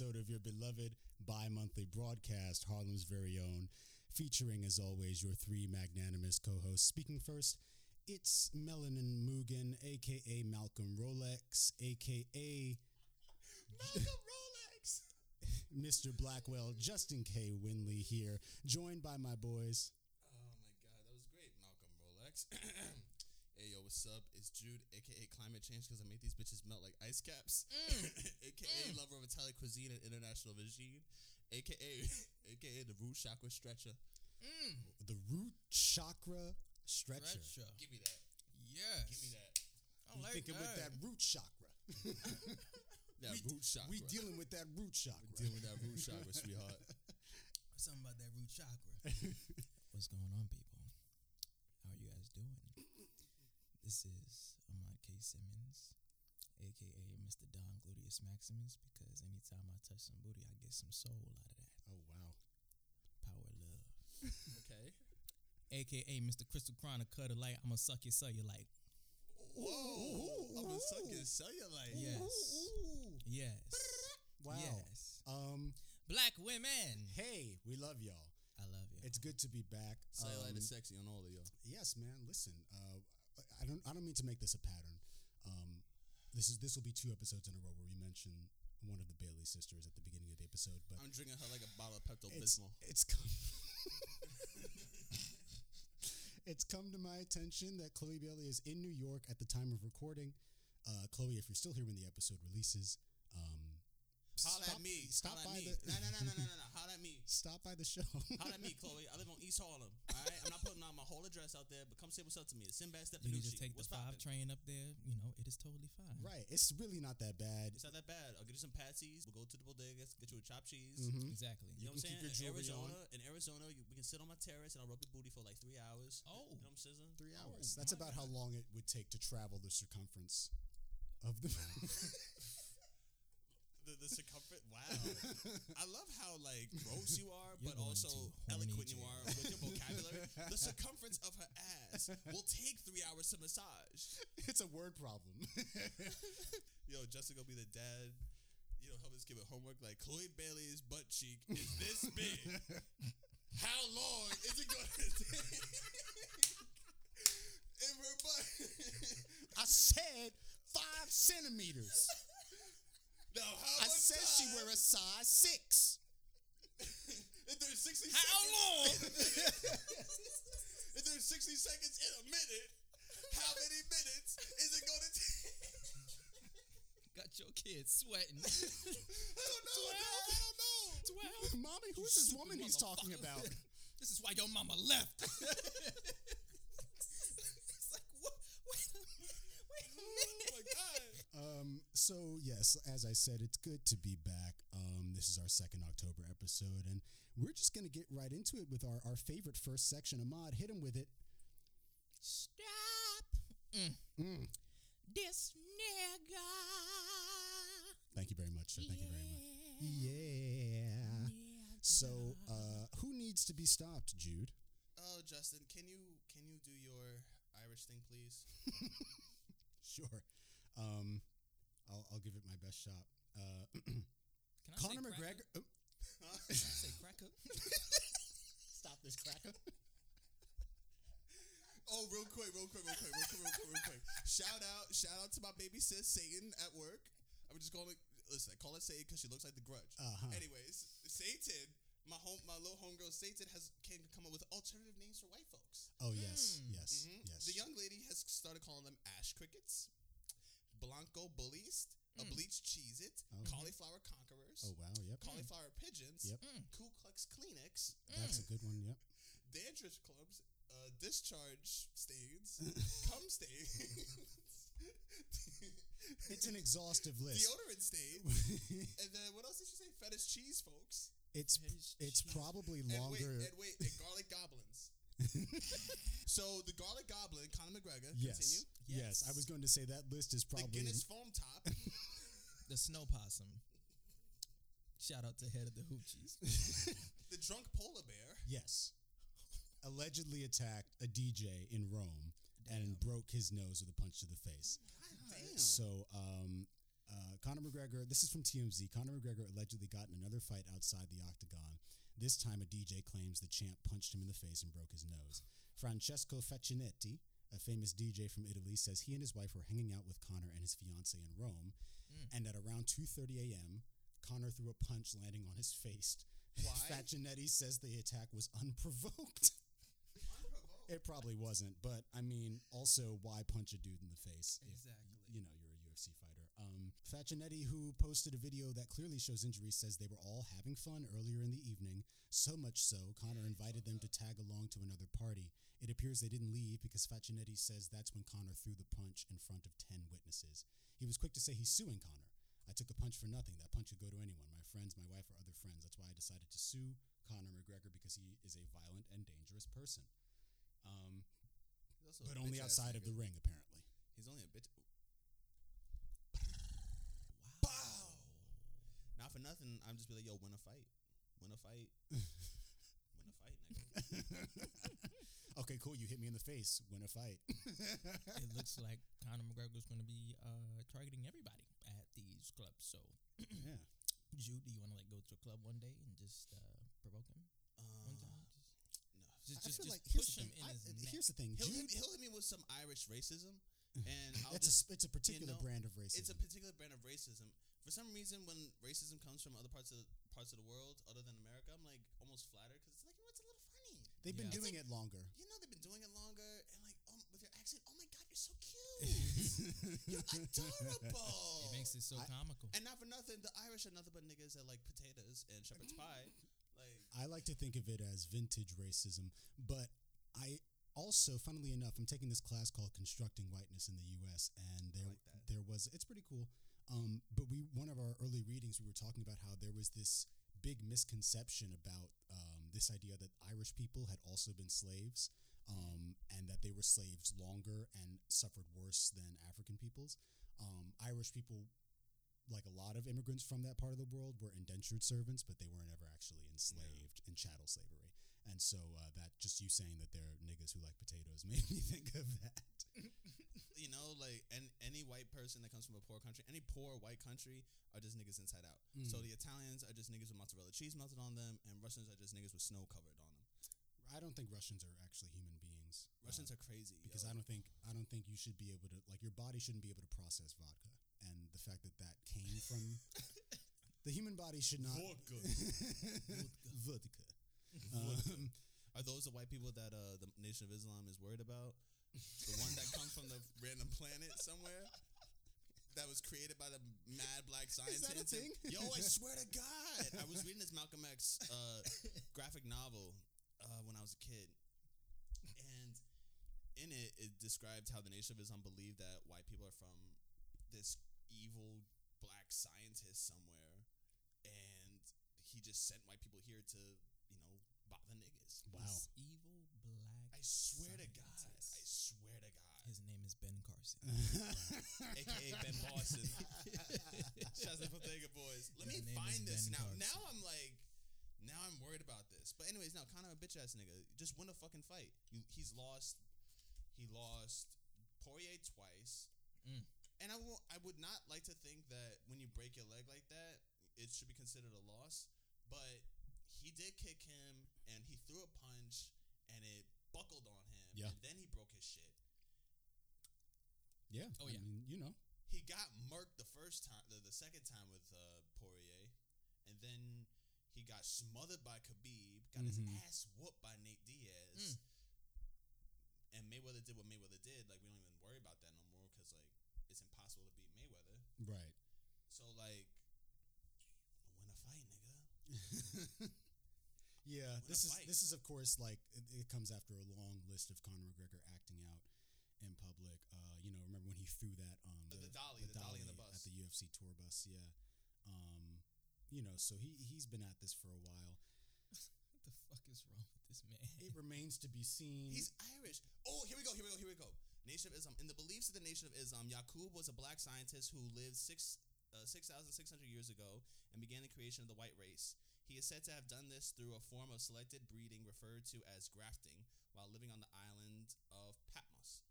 episode of your beloved bi monthly broadcast, Harlem's very own, featuring, as always, your three magnanimous co hosts. Speaking first, it's Melanin Mugen, aka Malcolm Rolex, aka Malcolm Rolex. Mr. Blackwell, Justin K. Winley here, joined by my boys. Oh my god, that was great, Malcolm Rolex. what's up? It's Jude, aka Climate Change, because I make these bitches melt like ice caps. Mm. aka mm. Lover of Italian Cuisine and International Vagine. Aka, aka the Root Chakra Stretcher. Mm. The root chakra stretcher. Stretcher. Give me that. Yes. Give me that. I like thinking with that root chakra. That we, root chakra. we dealing with that root chakra. We dealing with that root chakra, sweetheart. Something about that root chakra. What's going on, people? How are you guys doing? This is Ahmad K. Simmons, aka Mr. Don Gluteus Maximus, because anytime I touch some booty, I get some soul out of that. Oh, wow. Power love. Okay. AKA Mr. Crystal Chronic Cutter Light, I'ma suck your cellulite. Whoa! I'm gonna suck your cellulite. Yes. Yes. Wow. Yes. Um, Black women. hey, we love y'all. I love you. It's good to be back. Cellulite Um, is sexy on all of y'all. yes, man. Listen, uh, I don't. I don't mean to make this a pattern. Um, this is this will be two episodes in a row where we mention one of the Bailey sisters at the beginning of the episode, but I'm drinking her like a bottle of Pepto it's Bismol. it's come. it's come to my attention that Chloe Bailey is in New York at the time of recording. Uh, Chloe, if you're still here when the episode releases, Holla stop, at me. Stop Holla by at me. the No, no, no, no, no, no, no. Holla at me. stop by the show. Holla at me, Chloe. I live on East Harlem. All right, I'm not putting on my whole address out there, but come say what's up to me. It's Sinbad you can just take the five poppin'? train up there. You know, it is totally fine. right, it's really not that bad. It's not that bad. I'll get you some patsies. We'll go to the bodega, get you a chopped cheese. Mhm. Exactly. You know can what I'm saying? your In jewelry Arizona, in Arizona, you, we can sit on my terrace and I'll rub your booty for like three hours. Oh. You know what I'm saying? Three hours. That's my about how long it would take to travel the circumference of the. The, the circumference. Wow. I love how like gross you are, You're but also eloquent you are with your vocabulary. the circumference of her ass will take three hours to massage. it's a word problem. Yo, Justin gonna be the dad. You know, help us give it homework. Like Chloe Bailey's butt cheek is this big. How long is it gonna take? In her butt. I said five centimeters. Now, how I much said she time- wear a size six. If there's 60 How seconds. long? if there's 60 seconds in a minute, how many minutes is it gonna take? Got your kids sweating. I don't know. Dad. I don't know. Twelve. Mommy, who's this woman he's talking about? This is why your mama left. it's like what? Wait a minute. Wait a minute. Oh my god. Um, so yes, as I said, it's good to be back. Um, this is our second October episode, and we're just gonna get right into it with our, our favorite first section. Ahmad, hit him with it. Stop. Mm. Mm. This nigga. Thank you very much, sir. Thank you very much. Yeah. Yeah. So, uh, who needs to be stopped, Jude? Oh, Justin, can you can you do your Irish thing, please? Sure. Um, I'll, I'll give it my best shot. Uh, Can I Conor cracker? McGregor. Oh, Can I say cracker? stop this cracker. Oh, real quick, real quick, real quick, real quick, real quick, real quick. Shout out, shout out to my baby sis Satan at work. I'm just calling. Listen, I call her Satan because she looks like the Grudge. Uh-huh. Anyways, Satan, my home, my little homegirl Satan has can come up with alternative names for white folks. Oh yes, Mm. yes, Mhm. yes. The young lady has started calling them ash crickets, Blanco bullies, a Mm. bleached Cheez It, Oh. cauliflower conquerors, oh wow, yep. cauliflower pigeons, Yep. Mm. Ku Klux Kleenex, That's a good one. Yep. dandruff clubs, uh, discharge stains, cum stains, It's an exhaustive list. deodorant stains, and then what else did you say? Fetish cheese, folks. it's Fetish it's cheese. probably And wait, longer. and wait, and garlic goblins. so the garlic goblin, Conor McGregor. yes, Continue. yes. I was going to say that list is The probably Guinness foam top. The snow possum. Shout out to head of the hoochies. the drunk polar bear. yes. Allegedly attacked a DJ in Rome and broke his nose with a punch to the face. Damn. So, um, Uh, Conor McGregor, this is from TMZ. Conor McGregor allegedly got in another fight outside the octagon. This time, a DJ claims the champ punched him in the face and broke his nose. Francesco Facchinetti, a famous DJ from Italy, says he and his wife were hanging out with Connor and his fiance in Rome, hmm. and at around 2:30 a.m., Connor threw a punch landing on his face. Why? Says the attack was unprovoked. It probably wasn't, but I mean, also, why punch a dude in the face Exactly. you know you're a UFC Um, who posted a video that clearly shows injuries, says they were all having fun earlier in the evening. So much so, Connor invited them to tag along to another party. It appears they didn't leave because Facchinetti says that's when Connor threw the punch in front of ten witnesses. He was quick to say he's suing Connor. I took a punch for nothing. That punch could go to anyone, my friends, my wife, or other friends. That's why I decided to sue Conor McGregor because he is a violent and dangerous person. Um, but only outside of the ring, apparently. He's only a bitch. Not for nothing. I'm just be like, yo, win a fight. Win a fight. win a fight, nigga. okay, cool. You hit me in the face. Win a fight. it looks like Conor McGregor's going to be uh, targeting everybody at these clubs. So, yeah. Jude, do you want to like go to a club one day and just uh, provoke him one Uh, time? no. Just, I just, feel just like here's push the him thing. in I- his neck. here's the thing. He'll hit, Jude, me, he'll hit me with some Irish racism, and I'll it's just a it's a particular know, brand of racism. It's a particular brand of racism. For some reason, when racism comes from other parts of parts of the world other than America, I'm like almost flattered because it's like you know it's a little funny. They've been Yeah. doing it longer. You know they've been doing it longer, and like um, with your accent, oh my god, you're so cute, you're adorable. It makes it so I- comical. And not for nothing, the Irish are nothing but niggas that like potatoes and shepherd's pie. Like I like to think of it as vintage racism, but I also, funnily enough, I'm taking this class called Constructing Whiteness in the U.S. and there like there was it's pretty cool. Um, but we one of our early readings we were talking about how there was this big misconception about um, this idea that Irish people had also been slaves. Um, and that they were slaves longer and suffered worse than African peoples. Um, Irish people like a lot of immigrants from that part of the world were indentured servants, but they weren't ever actually enslaved in chattel slavery. And so uh, that just you saying that they're niggas who like potatoes made me think of that. you know, like and any white person that comes from a poor country, any poor white country are just niggas inside out. So the Italians are just niggas with mozzarella cheese melted on them, and Russians are just niggas with snow covered on them. I don't think Russians are actually human beings. uh, Russians are crazy because yo. I don't think I don't think you should be able to like your body shouldn't be able to process vodka, and the fact that that came from the human body should not Vodka. vodka. Um, Are those the white people that uh, the Nation of Islam is worried about? The one that comes from the random planet somewhere that was created by the mad black scientists. that a thing? Yo, I swear to God, I was reading this Malcolm X uh, graphic novel uh, when I was a kid, and in it, it described how the Nation of Islam believed that white people are from this evil black scientist somewhere, and he just sent white people here to, you know, bother niggas. wow. This evil black. I swear to God. scientist. I swear to God. His name is Ben Carson. AKA Ben Boston. Shouts out to Bodega Boys. Let His me find this Ben now. Carson. Now I'm like, now I'm worried about this. But anyways, now kind of a bitch ass nigga. Just win a fucking fight. You, he's lost. He lost Poirier twice. Mm. And I will, I would not like to think that when you break your leg like that, it should be considered a loss. But he did kick him, and he threw a punch, and it buckled on him. Yeah. And then he broke his shit. Yeah. Oh, I yeah. mean, you know. he got murked the first time, the, the second time with uh, Poirier, and then he got smothered by Khabib, got Mhm. his ass whooped by Nate Diaz, and Mayweather did what Mayweather did. Like we don't even worry about that no more because like it's impossible to beat Mayweather. Right. So like, win a fight, nigga. Yeah, What a this is fight. this is of course like it, it comes after a long list of Conor McGregor acting out UFC tour bus? Yeah. Um, you know, so he he's been at this for a while. What the fuck is wrong with this man? It remains to be seen. He's Irish. Oh, here we go. Here we go. Here we go. Nation of Islam. In the beliefs of the Nation of Islam, Yaqub was a black scientist who lived six uh, six thousand six hundred years ago and began the creation of the white race. He is said to have done this through a form of selected breeding referred to as grafting while living on the island of Patmos.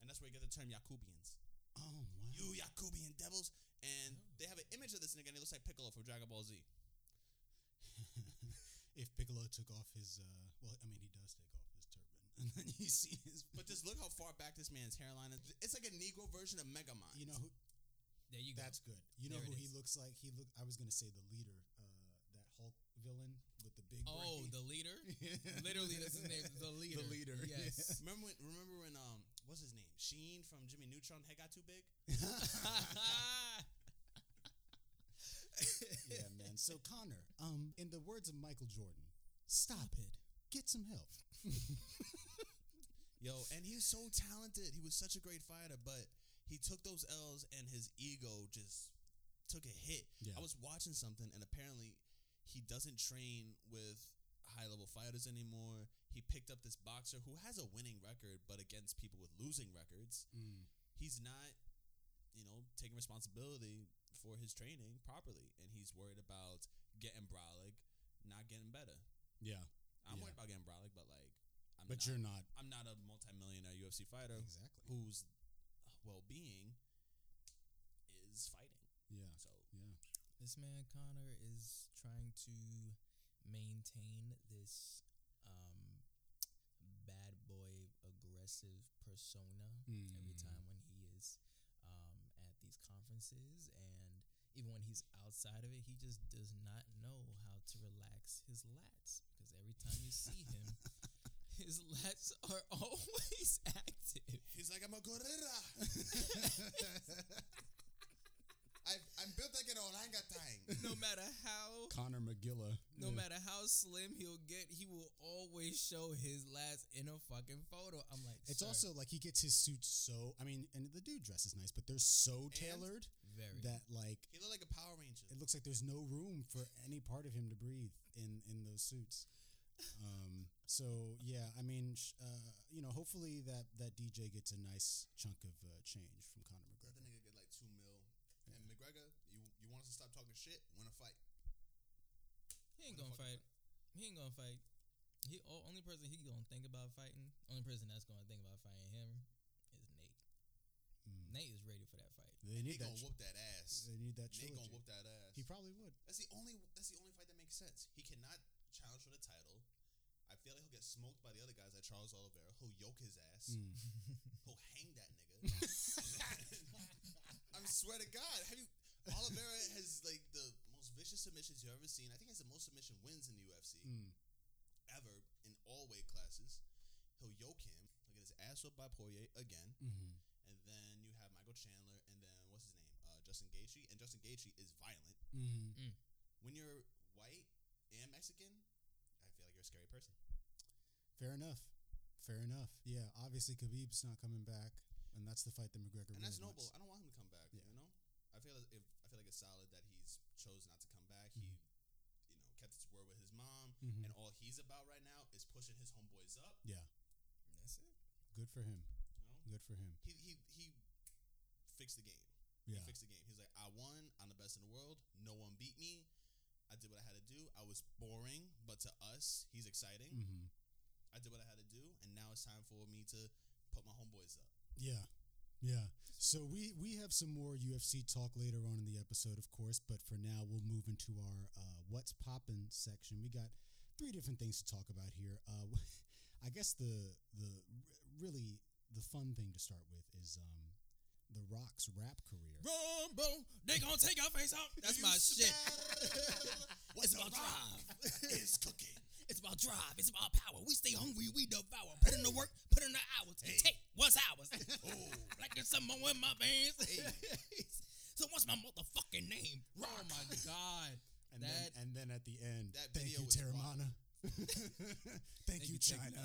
And that's where you get the term Yaqubians. Oh wow. You Yakubian devils. And they have an image of this nigga and he looks like Piccolo from Dragon Ball Z. if Piccolo took off his, uh, well, I mean, he does take off his turban, and then you see his. But just look how far back this man's hairline is. It's like a Negro version of Megamind. you know who? There you go. That's good. You know There who he is. looks like? He look. I was gonna say the leader, uh, that Hulk villain with the big. oh, brain. the leader. Literally, that's his name. The leader. The leader, Yes. remember when remember when um what's his name? Sheen from Jimmy Neutron head got too big? yeah, man. So Connor, um, in the words of Michael Jordan, stop it. Get some help. Yo, and he's so talented. He was such a great fighter, but he took those L's and his ego just took a hit. Yeah. I was watching something and apparently he doesn't train with high level fighters anymore. He picked up this boxer who has a winning record but against people with losing records. Mm. He's not, you know, taking responsibility for his training properly and he's worried about getting brolic, not getting better. Yeah, I'm Yeah. worried about getting brolic, but like I'm but not, you're not I'm not a multimillionaire UFC fighter exactly. whose well-being is fighting. Yeah, So yeah. This man Connor is trying to maintain this um, bad boy aggressive persona every Mm. time when he is um, at these conferences and even when he's outside of it he just does not know how to relax his lats because every time you see him his lats are always active he's like, I'm a gorilla. I, I'm built like an orangutan. no matter how Connor McGilla. No Yeah. matter how slim he'll get, he will always show his last in a fucking photo. I'm like, It's "Sir." also like he gets his suits so. I mean, and the dude dresses nice, but they're so tailored very that like He looked like a Power Ranger. it looks like there's no room for any part of him to breathe in in those suits. Um. So yeah, I mean, uh, you know, hopefully that that DJ gets a nice chunk of uh, change from Conor Let McGregor. the nigga get like two mil. And McGregor, you you want us to stop talking shit? Win a fight. he ain't gonna fuck fight. He ain't gonna fight. He only person he gonna think about fighting. Only person that's gonna think about fighting him is Nate. Mm. Nate is ready for that fight. They He need that. gonna tr- whoop that ass. they need that Nate gonna whoop that ass. He probably would. That's the only. That's the only fight that makes sense. He cannot challenge for the title. I feel like he'll get smoked by the other guys like Charles Oliveira. He'll yoke his ass. Mm. He'll hang that nigga. I'm swear to God, have you? Oliveira has like the most vicious submissions you've ever seen. I think he has the most submission wins in the UFC Mm. ever in all weight classes. He'll yoke him. He'll get his ass whooped by Poirier again, Mhm. and then you have Michael Chandler, and then what's his name? Uh, Justin Gaethje, and Justin Gaethje is violent. Mhm. When you're white and Mexican, I feel like you're a scary person. Fair enough. Fair enough. Yeah. Obviously, Khabib's not coming back, and that's the fight that McGregor. and that's really noble. wants. I don't want him to come back. Yeah. You know, I feel as if I feel like it's solid that he's chose not to come back. He, Mhm. you know, kept his word with his mom, Mhm. and all he's about right now is pushing his homeboys up. Yeah. That's it. Good for him. You know, Good for him. he he he fixed the game. Yeah. He fixed the game. He's like, I won. I'm the best in the world. No one beat me. I did what I had to do. I was boring, but to us, he's exciting. Mm-hmm. I did what I had to do, and now it's time for me to put my homeboys up. Yeah. Yeah. So we we have some more UFC talk later on in the episode, of course, but for now we'll move into our uh, what's poppin' section. We got three different things to talk about here. Uh, I guess the the really the fun thing to start with is um, the Rock's rap career. Rumble, they gonna take your face off. That's my shit. What's It's about drive. is cooking. It's about drive. It's about power. We stay hungry. We devour. Put in the work. Put in the hours. Hey. Take what's ours. Oh, like there's someone in my veins. Hey. so what's my motherfucking name? Oh my god. And that then and then at the end, That thank video you, was Teremana. thank, you, you, Tech China.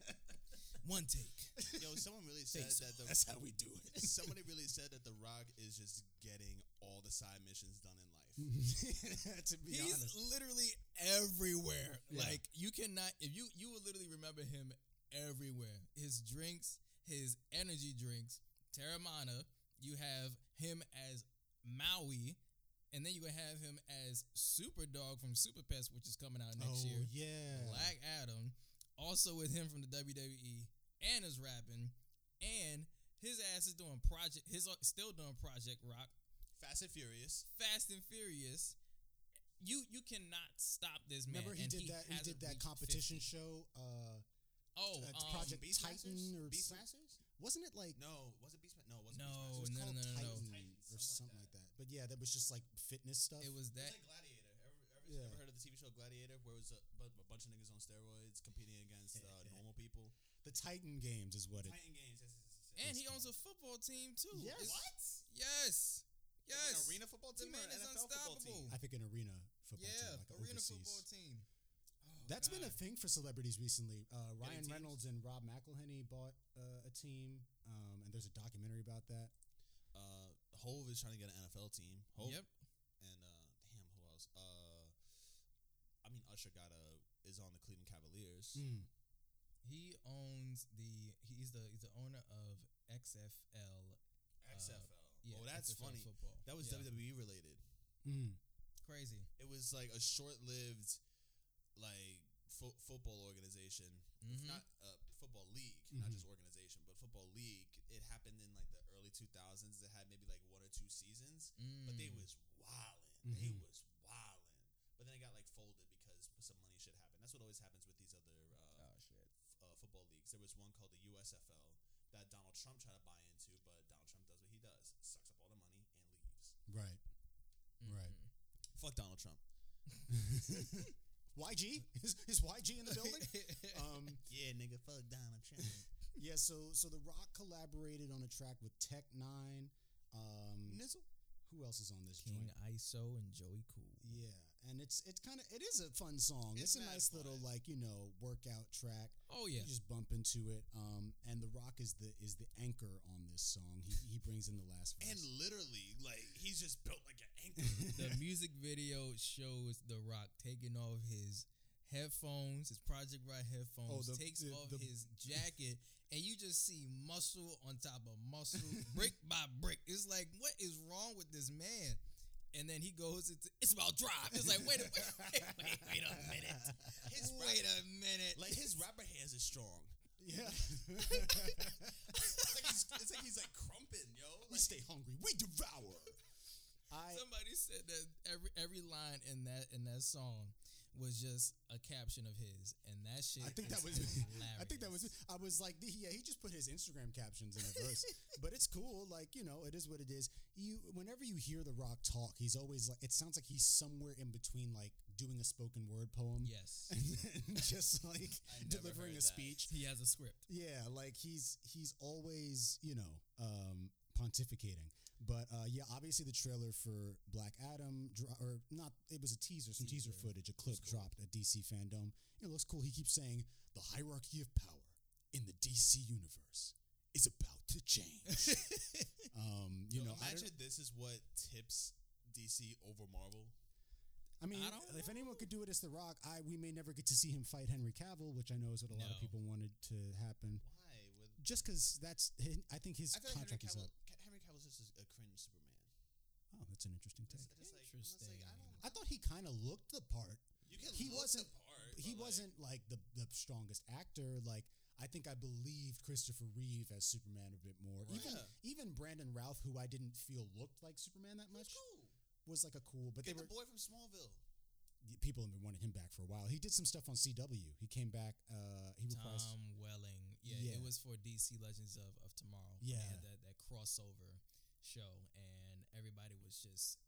One take. yo, someone really said Face that the That's how we do it. somebody really said that the Rock is just getting all the side missions done in life. to be He's honest, literally everywhere. Yeah. Like you cannot if you you will literally remember him everywhere. His drinks, his energy drinks, Teremana. You have him as Maui, and then you gonna have him as Super Dog from Super Pets, which is coming out next oh year. yeah, Black Adam, also with him from the WWE, and is rapping, and His ass is doing project. His uh, still doing Project Rock. Fast and Furious. Fast and Furious. You you cannot stop this man. Remember he and did that. He did that competition 50. show. Uh, Oh, uh, um, Project Beastmasters? Titan or Beastmasters? wasn't it like No, was it Beastmaster? No, it wasn't No, it was no, called no, no, no, no. Titan or something something like like that. But yeah, that was just like fitness stuff. it was It that. was like Gladiator. Ever, ever, Yeah. ever heard of the TV show Gladiator, where it was a, a bunch of niggas on steroids competing against uh, normal people? the Titan Games is what it. Titan Games. Yes, yes, yes, yes. And he owns a football team too. Yes. It's- what? Yes. Like Yes. an arena football team or man an is NFL football team? unstoppable. I think an arena football yeah, team, like arena overseas. football team. Oh, That's been a thing for celebrities recently. Uh, Ryan? Reynolds and Rob McElhenney bought uh, a team, um, and there's a documentary about that. Uh, Hove is trying to get an NFL team. Hove Yep. and uh, damn, who else? Uh, I mean, Usher got a is on the Cleveland Cavaliers. Mm. He owns the. He's the. He's the owner of XFL. XFL. Yeah, oh, that's XFL funny. Football. That was Yeah. WWE related. Mm. crazy. It was like a short-lived, like fo- football organization, Mhm. not uh, football league, not Mhm. just organization, but football league. It happened in like the 2000s. It had maybe like one or two seasons, but they Mm. was wildin'. They Mhm. was wildin'. But then it got like folded because some money shit happened. That's what always happens with these other uh, Oh shit. f- uh, football leagues. There was one called the USFL that Donald Trump tried to buy into, but Donald Trump does what he does: sucks up all the money and leaves. Right. Right. Mhm. Fuck Donald Trump. YG is, is YG in the building? um, Yeah, nigga, fuck Donald Trump. Yeah. So so The Rock collaborated on a track with Tech Nine. Um, Nizzle. who else is on this King joint? ISO and Joey Cool. Yeah, and it's it's kind of it is a fun song. It's, It's a mad nice little like you know workout track. Oh yeah. You just bump into it. Um, and The Rock is the is the anchor on this song. He he brings in the last verse. And literally, like, he's just built like an anchor. the music video shows The Rock taking off his headphones, his Project Ride headphones, Oh, the- takes the- off the- his jacket, and you just see muscle on top of muscle, brick by brick. It's like, what is wrong with this man? And then he goes, it's, it's about drive. It's like, wait a wait, wait, wait, wait a minute. His wait rap- a minute. like, his rapper hands is strong. yeah, It's like he's, it's like he's like crumping, yo. we stay hungry. We devour. I Somebody said that every every line in that in that song was just a caption of his, and that shit. I think that was. hilarious. I think that was. I was like, yeah, he just put his Instagram captions in a verse, but it's cool. Like you know, it is what it is. You, whenever you hear The Rock talk, he's always like, it sounds like he's somewhere in between, like doing a spoken word poem, Yes, and then just like delivering a that. speech. he has a script. Yeah, like he's he's always you know um, pontificating. But uh, yeah, obviously the trailer for Black Adam, or not, it was a teaser, some teaser, Teaser. footage, a clip cool. dropped at DC Fandom. It looks cool. He keeps saying the hierarchy of power in the DC universe is about to change. um, you yo, know, imagine this is what tips DC over Marvel. I mean, I if anyone could do it, it's The Rock. I we may never get to see him fight Henry Cavill, which I know is what a lot of people wanted to happen. Why? With Just because that's, I think his I feel like contract is up. Ca- Henry Cavill's just a, a cringe Superman. Oh, that's an interesting It's, take. it's like, I'm like, I. I thought he kind of looked the part. You can he look wasn't- the part. He like, wasn't like the the strongest actor. Like I think I believed Christopher Reeve as Superman a bit more. Right. Even Yeah. even Brandon Routh, who I didn't feel looked like Superman that That's much, cool. was like a cool. But Get they the were boy from Smallville. people have been wanting him back for a while. He did some stuff on CW. He came back. Uh, he reprised. Tom Welling. Yeah, Yeah. it was for DC Legends of, of Tomorrow. Yeah. Had that, that crossover show, and everybody was just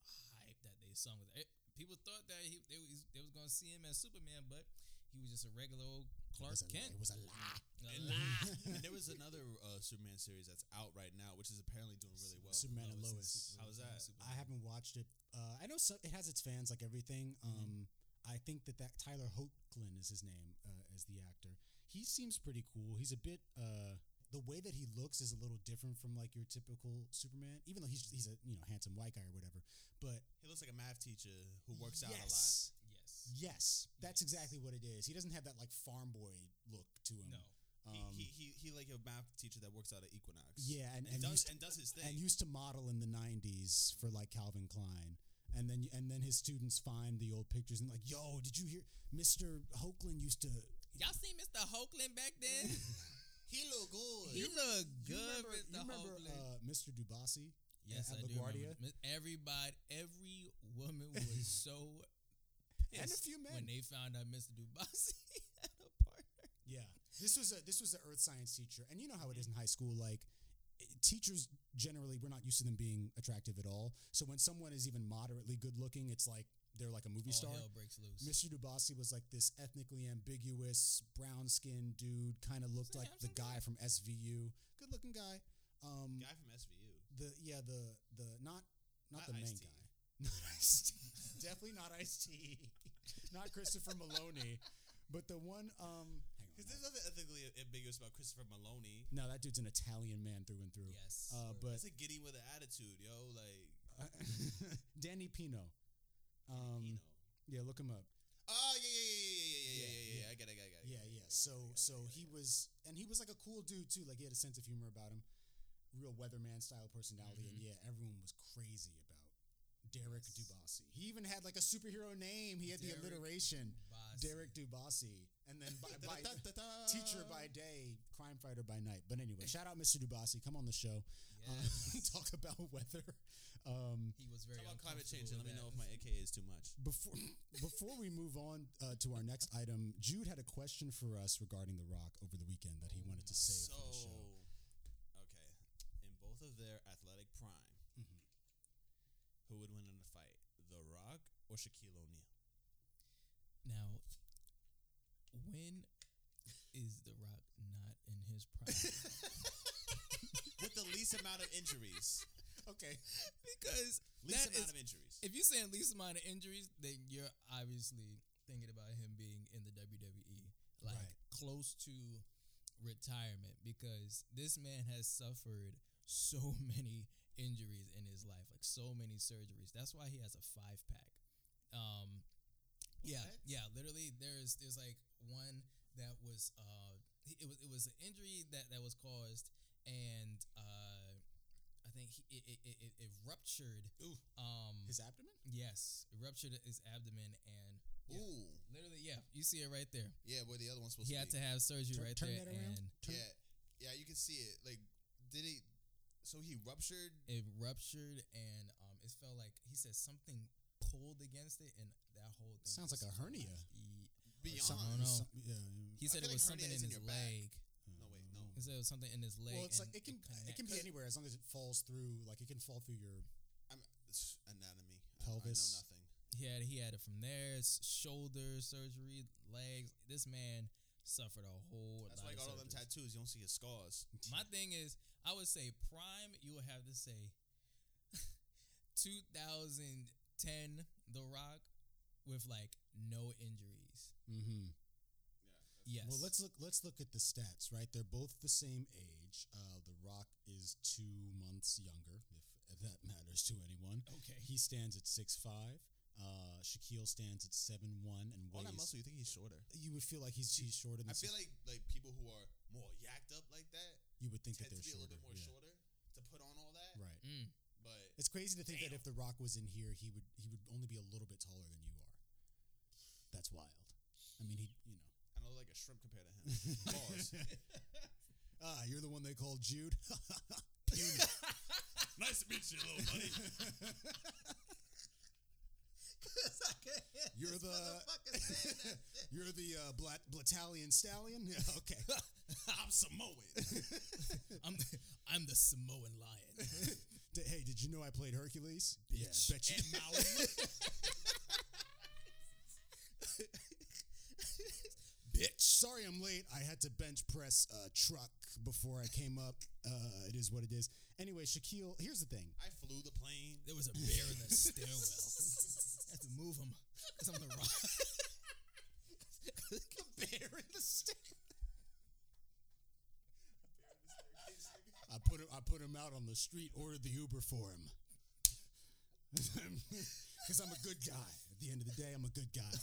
hyped that they sung with it. People thought that he they was, they was going to see him as Superman, but he was just a regular old Clark was a, Kent. It was a lie. A And, lie. and there was another uh, Superman series that's out right now, which is apparently doing really well. Superman and Lois Lois. Super- How was that? Superman. I haven't watched it. Uh, I know so, it has its fans, like everything. Um, I think that that Tyler Hoechlin is his name uh, as the actor. He seems pretty cool. He's a bit. The way that he looks is a little different from like your typical Superman, even though he's he's a you know handsome white guy or whatever. But He looks like a math teacher who works out a lot. yes, Yes. Yes, that's Yes. exactly what it is. He doesn't have that like farm boy look to him. No. Um, he, he, he he like a math teacher that works out at Equinox. Yeah, and- and does used to- and does his thing. and used to model in the '90s for like Calvin Klein. And then, and then his students find the old pictures and like, yo, did you hear? Mr. Hoagland used to. Y'all seen Mr. Hoagland back then? He look good. He look good. You good remember, you remember uh, Mr. Dubasi? yes, at I do remember. Everybody, every woman was so And a few men. when they found out Mr. Dubasi had a partner. Yeah, this was a this was an earth science teacher, and you know how it is in high school. Like teachers generally, we're not used to them being attractive at all. So when someone is even moderately good looking, it's like they're like a movie All star. hell breaks loose. Mr. Dubasi was like this ethnically ambiguous, brown skinned dude. Kind of looked he like the handsome guy from SVU. Good looking guy. Um, Guy from SVU. the yeah the the not not, Not the main Ice-T. guy. Not Ice T. Definitely not Ice T. not Christopher Meloni. But the one um hang on. Because there's nothing ethically ambiguous about Christopher Meloni. No, that dude's an Italian man through and through. Yes. Uh, but That's a giddy with an attitude, yo. Like, Danny Pino. Um, yeah, look him up. Oh yeah, yeah, yeah, yeah, yeah, yeah, Yeah, yeah, yeah, yeah. I get it, I get it. I get it, Yeah, yeah. I get it, So, so he was, and he was like a cool dude too. Like he had a sense of humor about him, real weatherman style personality. And yeah, everyone was crazy about Derek Mm-hmm. Dubasi. He even had like a superhero name. He had the alliteration. Derek Dubasi, and then by, by teacher by day, crime fighter by night. But anyway, shout out Mr. Dubasi. Come on the show. Um, Yes. talk about weather. Um, he was very Talk about climate change and let me know if my AKA is too much. before before we move on uh, to our next item, Jude had a question for us regarding The Rock over the weekend that he Oh wanted to my save So, for the show. okay, in both of their athletic prime, Mhm. who would win in a fight, The Rock or Shaquille O'Neal? Now, when is The Rock not in his prime? With the least amount of injuries. Okay. because Least amount is, of injuries. if you're saying least amount of injuries, then you're obviously thinking about him being in the WWE, like Right. close to retirement, because this man has suffered so many injuries in his life, like so many surgeries. That's why he has a five pack. Um, yeah, yeah. Literally, there's there's like one that was uh, it was it was an injury that that was caused, and uh, I think he, it, it, it, it ruptured. Ooh. Um, His abdomen? yes, it ruptured his abdomen, and yeah, Ooh. literally, yeah, you see it right there. Yeah, where the other one's supposed He to had be. to have surgery Turn- right turn there, that around. and Turn- yeah, yeah, you can see it. Like, did he? So he ruptured. it ruptured, and um, it felt like he said something pulled against it, and that whole thing Sounds like a hernia. Ye- Beyond. Some- I don't know. some- yeah, yeah. He said it was like something in is in his back. leg. No, wait, mm. no. He said it was something in his leg. Well, it's like it can it connect- can be anywhere as long as it falls through. Like it can fall through your. I'm it's anatomy. Pelvis. I, know nothing. He had he had it from there, s- shoulder surgery, legs. This man suffered a whole. That's lot why he of got all them tattoos. You don't see his scars. My thing is, I would say prime. You would have to say 2010 The Rock with like no injuries. Mm-hmm. Yeah, yes. Well, let's look. Let's look at the stats. Right, they're both the same age. Uh, the Rock is two months younger, if that matters to anyone. Okay. He stands at six five. Uh, Shaquille stands at seven one and weighs. All that weighs. muscle, you think he's shorter? You would feel like he's he's shorter than. I feel six- like like people who are more yacked up like that you would think that they're to be a shorter. little bit more yeah. shorter to put on all that. Right. Mm. But It's crazy to think that if The Rock was in here, he would he would only be a little bit taller than you are. That's wild. I mean, he you know. I know like a shrimp compared to him. Pause. ah, you're the one they called Jude. nice to meet you, little buddy. You're the you're the uh, Blat Blatalian stallion. Yeah, okay. I'm Samoan. I'm I'm the Samoan lion. D- hey, did you know I played Hercules? Yeah. Bet you. And Maui. Bitch. Sorry, I'm late. I had to bench press a truck before I came up. Uh, it is what it is. Anyway, Shaquille. Here's the thing. I flew the plane. There was a bear in the stairwell. I had to move him because I'm the rock. bear in the stair. I put him. I put him out on the street. Ordered the Uber for him. Because I'm a good guy. At the end of the day, I'm a good guy.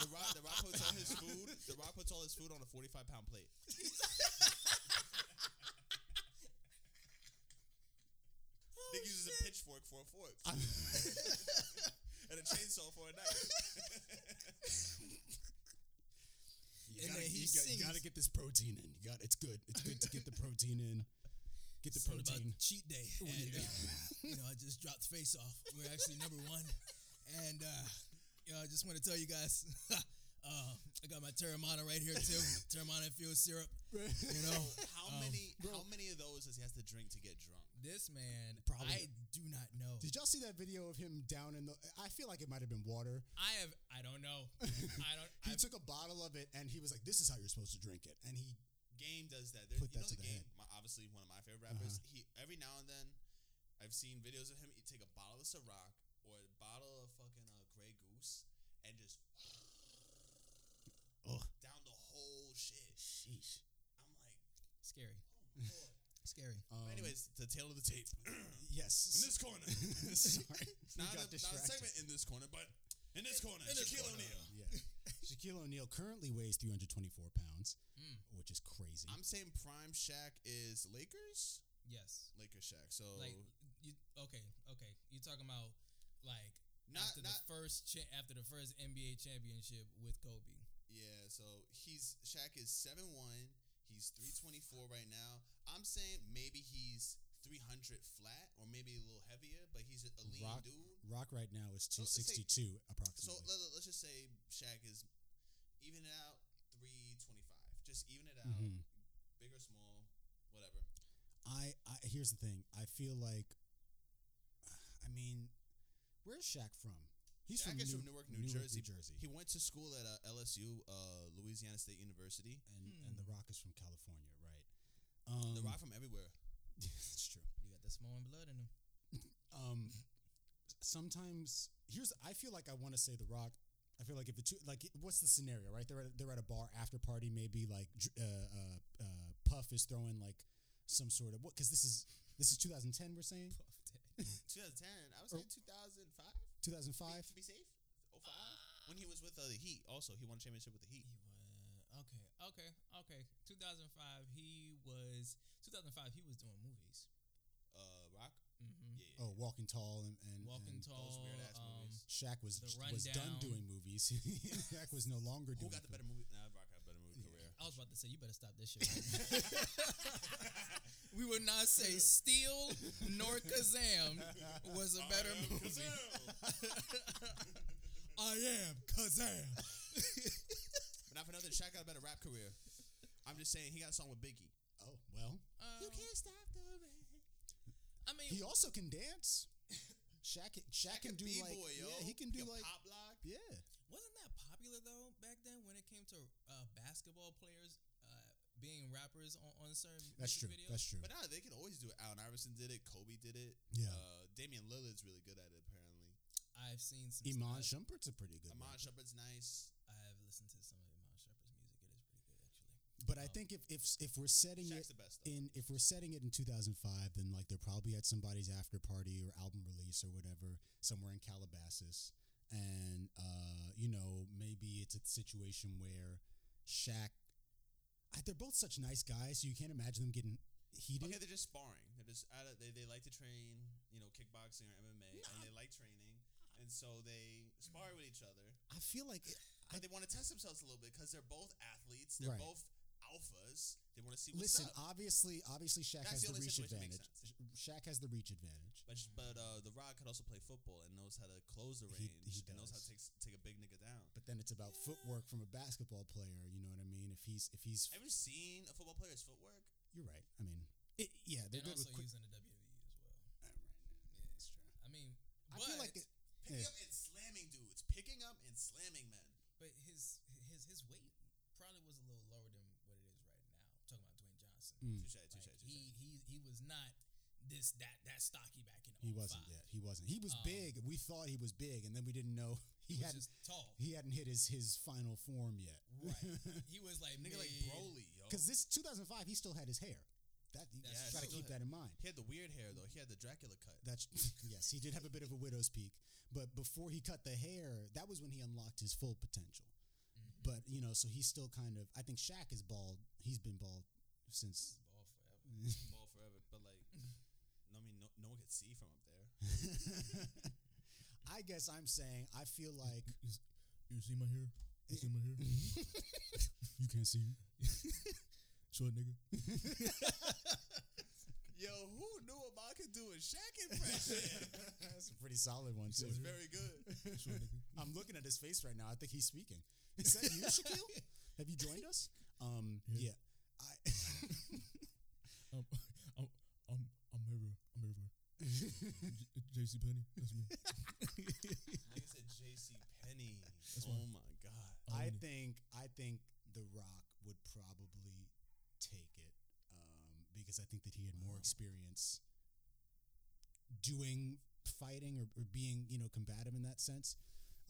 The rock, the rock puts all his food. The rock puts all his food on a 45 pound plate. Nick uses a pitchfork for a fork and a chainsaw for a knife. You And gotta- then he you you, got, you sings. gotta get this protein in. You got it's good. It's good to get the protein in. Get the Something protein. about cheat day, and you- uh, you know, I just dropped face off. We're actually number one, and uh, you I just want to tell you guys, uh, I got my Teremana right here too, Teremana infused syrup. You know, How Um, many? bro. How many of those does he have to drink to get drunk? this man, Probably- I do not know. Did y'all see that video of him down in the? I feel like it might have been water. I have, I don't know. I don't. He I've, took a bottle of it and he was like, "This is how you're supposed to drink it." And he Game does that. There, Put you that know to the the game. My, obviously, one of my favorite rappers. Uh-huh. He every now and then, I've seen videos of him. He take a bottle of Ciroc or a bottle of fucking uh, Grey Goose and just Ugh. down the whole shit. sheesh. I'm like, scary, oh lord. Scary. Um, But anyways, the tail of the tape. yes. in this corner, Sorry, not, got a, not a segment in this corner, but in this corner, in this Shaquille corner. O'Neal. Yeah. Shaquille O'Neal currently weighs 324 pounds, Mm. which is crazy. I'm saying prime Shaq is Lakers. Yes, Lakers Shaq. So like you. Okay, okay. You talking about like not after not the first cha- after the first NBA championship with Kobe. yeah. So he's Shaq is seven one. He's three twenty four right now. I'm saying maybe he's three hundred flat or maybe a little heavier, but he's a lean Rock, dude. Rock right now is So let's say- 262 So let, us just say Shaq is even it out three twenty five. Just even it out. Mhm. Big or small, whatever. I, I here's the thing. I feel like, I mean, where's Shaq from? He's Shaq from, is New, from Newark, New, Jersey. New Jersey. He went to school at uh, LSU, uh, Louisiana State University. and Hmm. and The Rock is from California, right? Um, the Rock from everywhere. That's true. You got the Samoan blood in him. Um, sometimes here's I feel like I want to say The Rock. I feel like if the two like what's the scenario right? They're at, they're at a bar after party. Maybe like uh, uh, uh, Puff is throwing like some sort of what? Because this is this is 2010. We're saying 2010. I was Or- saying 2005. 2005. To be safe. 05. When he was with uh, the Heat, also he won a championship with the Heat. He was okay, okay, okay. 2005. He was 2005. He was doing movies. Uh, Rock. Mm-hmm. Yeah. Oh, Walking Tall and and, Walking and Tall. Those weird ass um, movies. Shaq was was done doing movies. Shaq was no longer Who doing. got the better movie? Nah, Rock had a better movie career. I was about to say you better stop this shit. we would not say Steel nor Kazam was a better I am movie. Kazam. I am Kazam. But not for nothing, Shaq got a better rap career. I'm just saying he got a song with Biggie. Oh well, Um, you can't stop the rain. I mean, he also can dance. Shaq, Shaq can do B-boy, like yo. yeah, he can do like pop lock. yeah. wasn't that popular though back then when it came to uh, basketball players being rappers on, on certain That's music true. videos? That's true. But now they can always do it. Allen Iverson did it. Kobe did it. Yeah. Uh, Damian Lillard's really good at it. Apparently, I've seen some. Iman stuff. Shumpert's a pretty good. Iman rapper. Shumpert's nice. I have listened to some of Iman Shumpert's music. It is pretty good actually. But I Um, think if if if we're setting Shaq's it the best in if we're setting it in 2005, then like they're probably at somebody's after party or album release or whatever somewhere in Calabasas, and uh, you know maybe it's a situation where Shaq. I, they're both such nice guys, so you can't imagine them getting heated. Okay, they're just sparring. They're just out of, they they like to train, you know, kickboxing or MMA, and they like training, and so they spar with each other. I feel like it, But they want to test themselves a little bit because they're both athletes. They're Right. both alphas. They want to see what's Listen, up. obviously, obviously, Shaq That's has the the, reach situation that makes advantage. Shaq has the reach advantage. But but uh, the Rock could also play football and knows how to close the He- range he and knows how to take take a big nigga down. But then it's about footwork from a basketball player. You know what I mean? If he's if he's, Have you seen a football player's footwork? you're right. I mean, it, yeah, they're and good also with quick. using the WWE as well. Uh, right, Yeah, That's true. I mean, I but, feel like it, Picking Yeah. up and slamming dudes. Picking up and slamming men. but his his his weight probably was a little lower than what it is right now. I'm talking about Dwayne Johnson. mm, Touche, Like, touche, touche. he he he was not this that that stocky back in. he wasn't 05. yet. He wasn't. He was Um, big. We thought he was big, and then we didn't know he, He was hadn't just tall. he hadn't hit his his final form yet. Right. He was like Nigga like Broly, yo. Because this 2005, he still had his hair. That you That's got to keep that in mind. He had the weird hair though. He had the Dracula cut. That's yes, he did have a bit of a widow's peak, but before he cut the hair, that was when he unlocked his full potential. Mhm. But you know, so he's still kind of. I think Shaq is bald. He's been bald since. ball forever. Ball forever, but like, no, I mean, no, no one could see from up there. I guess I'm saying I feel like You see my hair? You see my hair? you can't see you. Short nigga. Yo, who knew about could do a Shaq impression? That's a pretty solid one too. it was very good. Short nigga. I'm looking at his face right now. I think he's speaking. Is that you, Shaquille? Have you joined us? Um, yeah. Yeah. I I'm, I'm, I'm, I'm everywhere. I'm everywhere. J.C. Penney. That's me. Nigga said J.C. Penney. Oh my god. I own it. think I think The Rock would probably take it um, because I think that he had more experience doing fighting or, or being you know combative in that sense.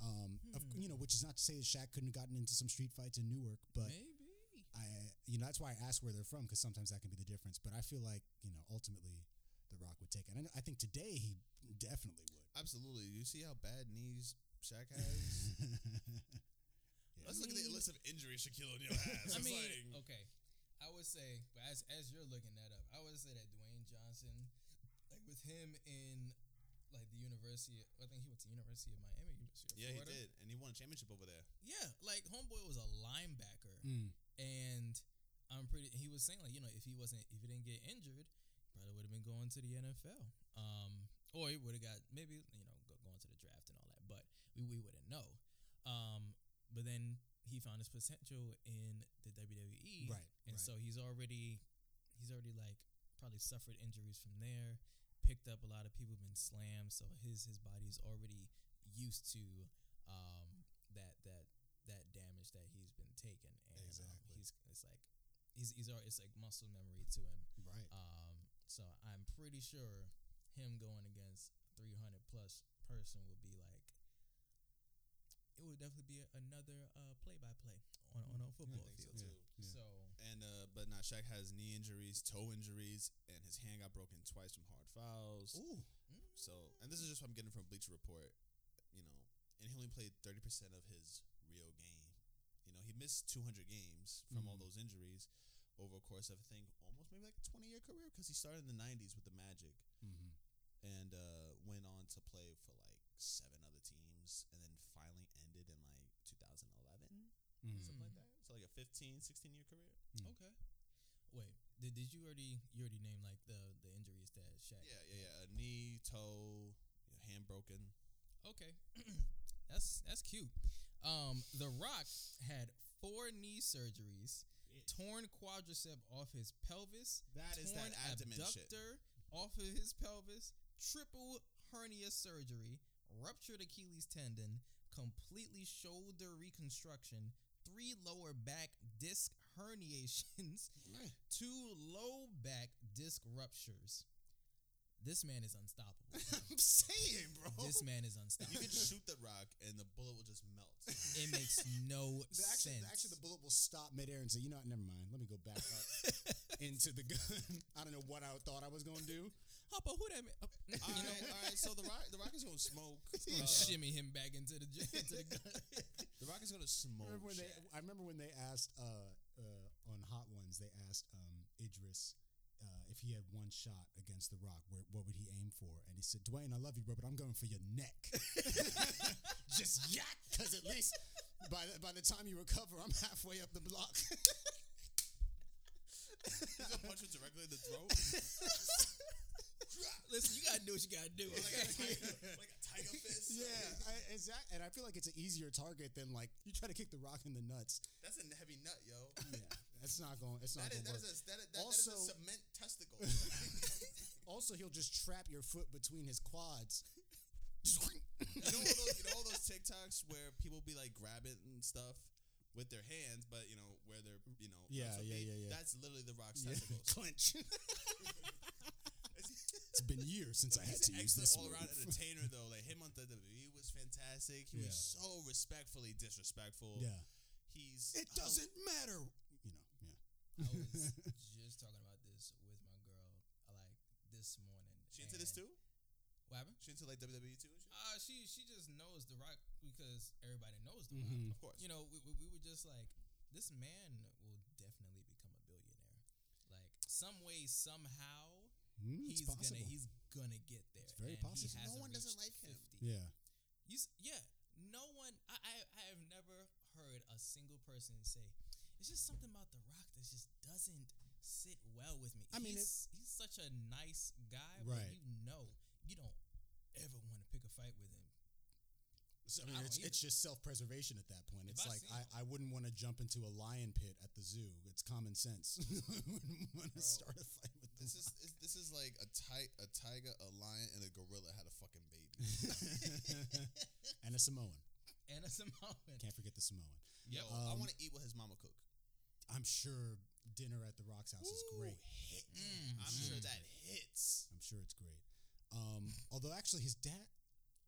Um, of, you know, which is not to say that Shaq couldn't have gotten into some street fights in Newark, but Maybe. I, you know, that's why I ask where they're from because sometimes that can be the difference. But I feel like you know, ultimately, The Rock would take it. And I think today he definitely would. Absolutely. You see how bad knees Shaq has? Let's look at the list of injuries Shaquille O'Neal has. I It's mean, like, okay. I would say, but as as you're looking that up, I would say that Dwayne Johnson, like with him in like the University, I think he went to University of Miami, University of yeah, he did, and he won a championship over there. Yeah, like homeboy was a linebacker, Mm. and I'm pretty. He was saying like, you know, if he wasn't, if he didn't get injured, probably would have been going to the NFL. Um, or he would have got maybe you know go, going to the draft and all that, but we we wouldn't know. Um, but then he found his potential in the WWE, Right, And right. so he's already he's already like probably suffered injuries from there. Picked up a lot of people been slammed, so his his body's already used to um, that that that damage that he's been taking, and um, Exactly. he's it's like he's he's already, it's like muscle memory to him. Right. Um, so I'm pretty sure him going against 300 plus person would be like it would definitely be another uh, play-by-play on, on a football think so field. too. Yeah. So And uh, but not Shaq has knee injuries, toe injuries, and his hand got broken twice from hard fouls. Ooh. So, and this is just what I'm getting from Bleacher Report, you know, and he only played 30% of his real game. You know, he missed 200 games from all Mhm. those injuries over a course of, I think, almost maybe like a 20 year career because he started in the 90s with the Magic Mm-hmm. and uh, went on to play for like seven other teams and then finally ended in like 2011, Mm-hmm. something like that. So, like a 15, 16 year career. okay, wait, did, did you already you already name like the the injuries that Shaq? Yeah, yeah, yeah. A knee, toe, hand broken. Okay, that's that's cute. Um, The Rock had four knee surgeries, torn quadricep off his pelvis, That is that abdomen shit. abductor off of his pelvis, triple hernia surgery, ruptured Achilles tendon, completely shoulder reconstruction, three lower back disc herniations, two low back disc ruptures. This man is unstoppable. I'm saying, bro. this man is unstoppable. You unstoppable. can shoot the rock and the bullet will just melt. It makes no The actually, sense. actually, the bullet will stop midair and say, "You know what? Never mind. Let me go back up into the gun. I don't know what I thought I was gonna do. Hopper, who that man? Oh, all right, all right. So the rock, the rock is gonna smoke. gonna Uh, shimmy him back into the into the gun. the rock is gonna smoke. Remember when they? Shaq. I remember when they asked uh, uh, on Hot Ones. They asked um, Idris uh, if he had one shot against The Rock, where, what would he aim for? And he said, "Dwayne, I love you, bro, but I'm going for your neck. Just yak, because at least by the, by the time you recover, I'm halfway up the block." He's gonna punch him directly in the throat, Listen, you gotta do what you gotta do. like a okay? tiger, like a tiger fist. yeah, I, exactly. And I feel like it's an easier target than like you try to kick The Rock in the nuts. that's a heavy nut, yo. Yeah, that's not going. It's not That is, going to is work. a that, is- that, Also- that is a cement testicle. Also, he'll just trap your foot between his quads. you know all those, you know all those TikToks where people be like grabbing and stuff with their hands, but you know where they're you know Yeah, yeah, yeah, yeah. That's literally the rock's Yeah, testicles. clench. it's been years since I had to use this all around entertainer though. Like him on the WWE was fantastic. He was so respectfully disrespectful. Yeah, He's it doesn't matter. You know, yeah. I was just talking about this with my girl uh, like this morning. She into this too? What happened? She into like WWE too? and? Uh, she she just knows the Rock because everybody knows the Mhm. Rock. Of course. You know, we, we, we were just like, this man will definitely become a billionaire. Like some way, somehow, Mm, he's possible. gonna he's gonna get there. It's very and possible. He No one doesn't reached like him. yeah, You, s- yeah, no one. I, I I have never heard a single person say, it's just something about The Rock that just doesn't sit well with me. I mean, he's, he's such a nice guy, Right. but you know, you don't ever want to pick a fight with him. So, I I mean, don't it's, it's just self preservation at that point. If It's I like I, I wouldn't want to jump into a lion pit at the zoo. It's common sense. I wouldn't want to start a fight with This is is- this is like a ti- a tiger, a lion, and a gorilla had a fucking baby. and a Samoan. And a Samoan. Can't forget the Samoan. Yep. Yo, I Um, want to eat what his mama cook. I'm sure dinner at the Rock's house is Ooh, great. hit. Mm, I'm sure that hits. I'm sure it's great. Um, although actually his dad,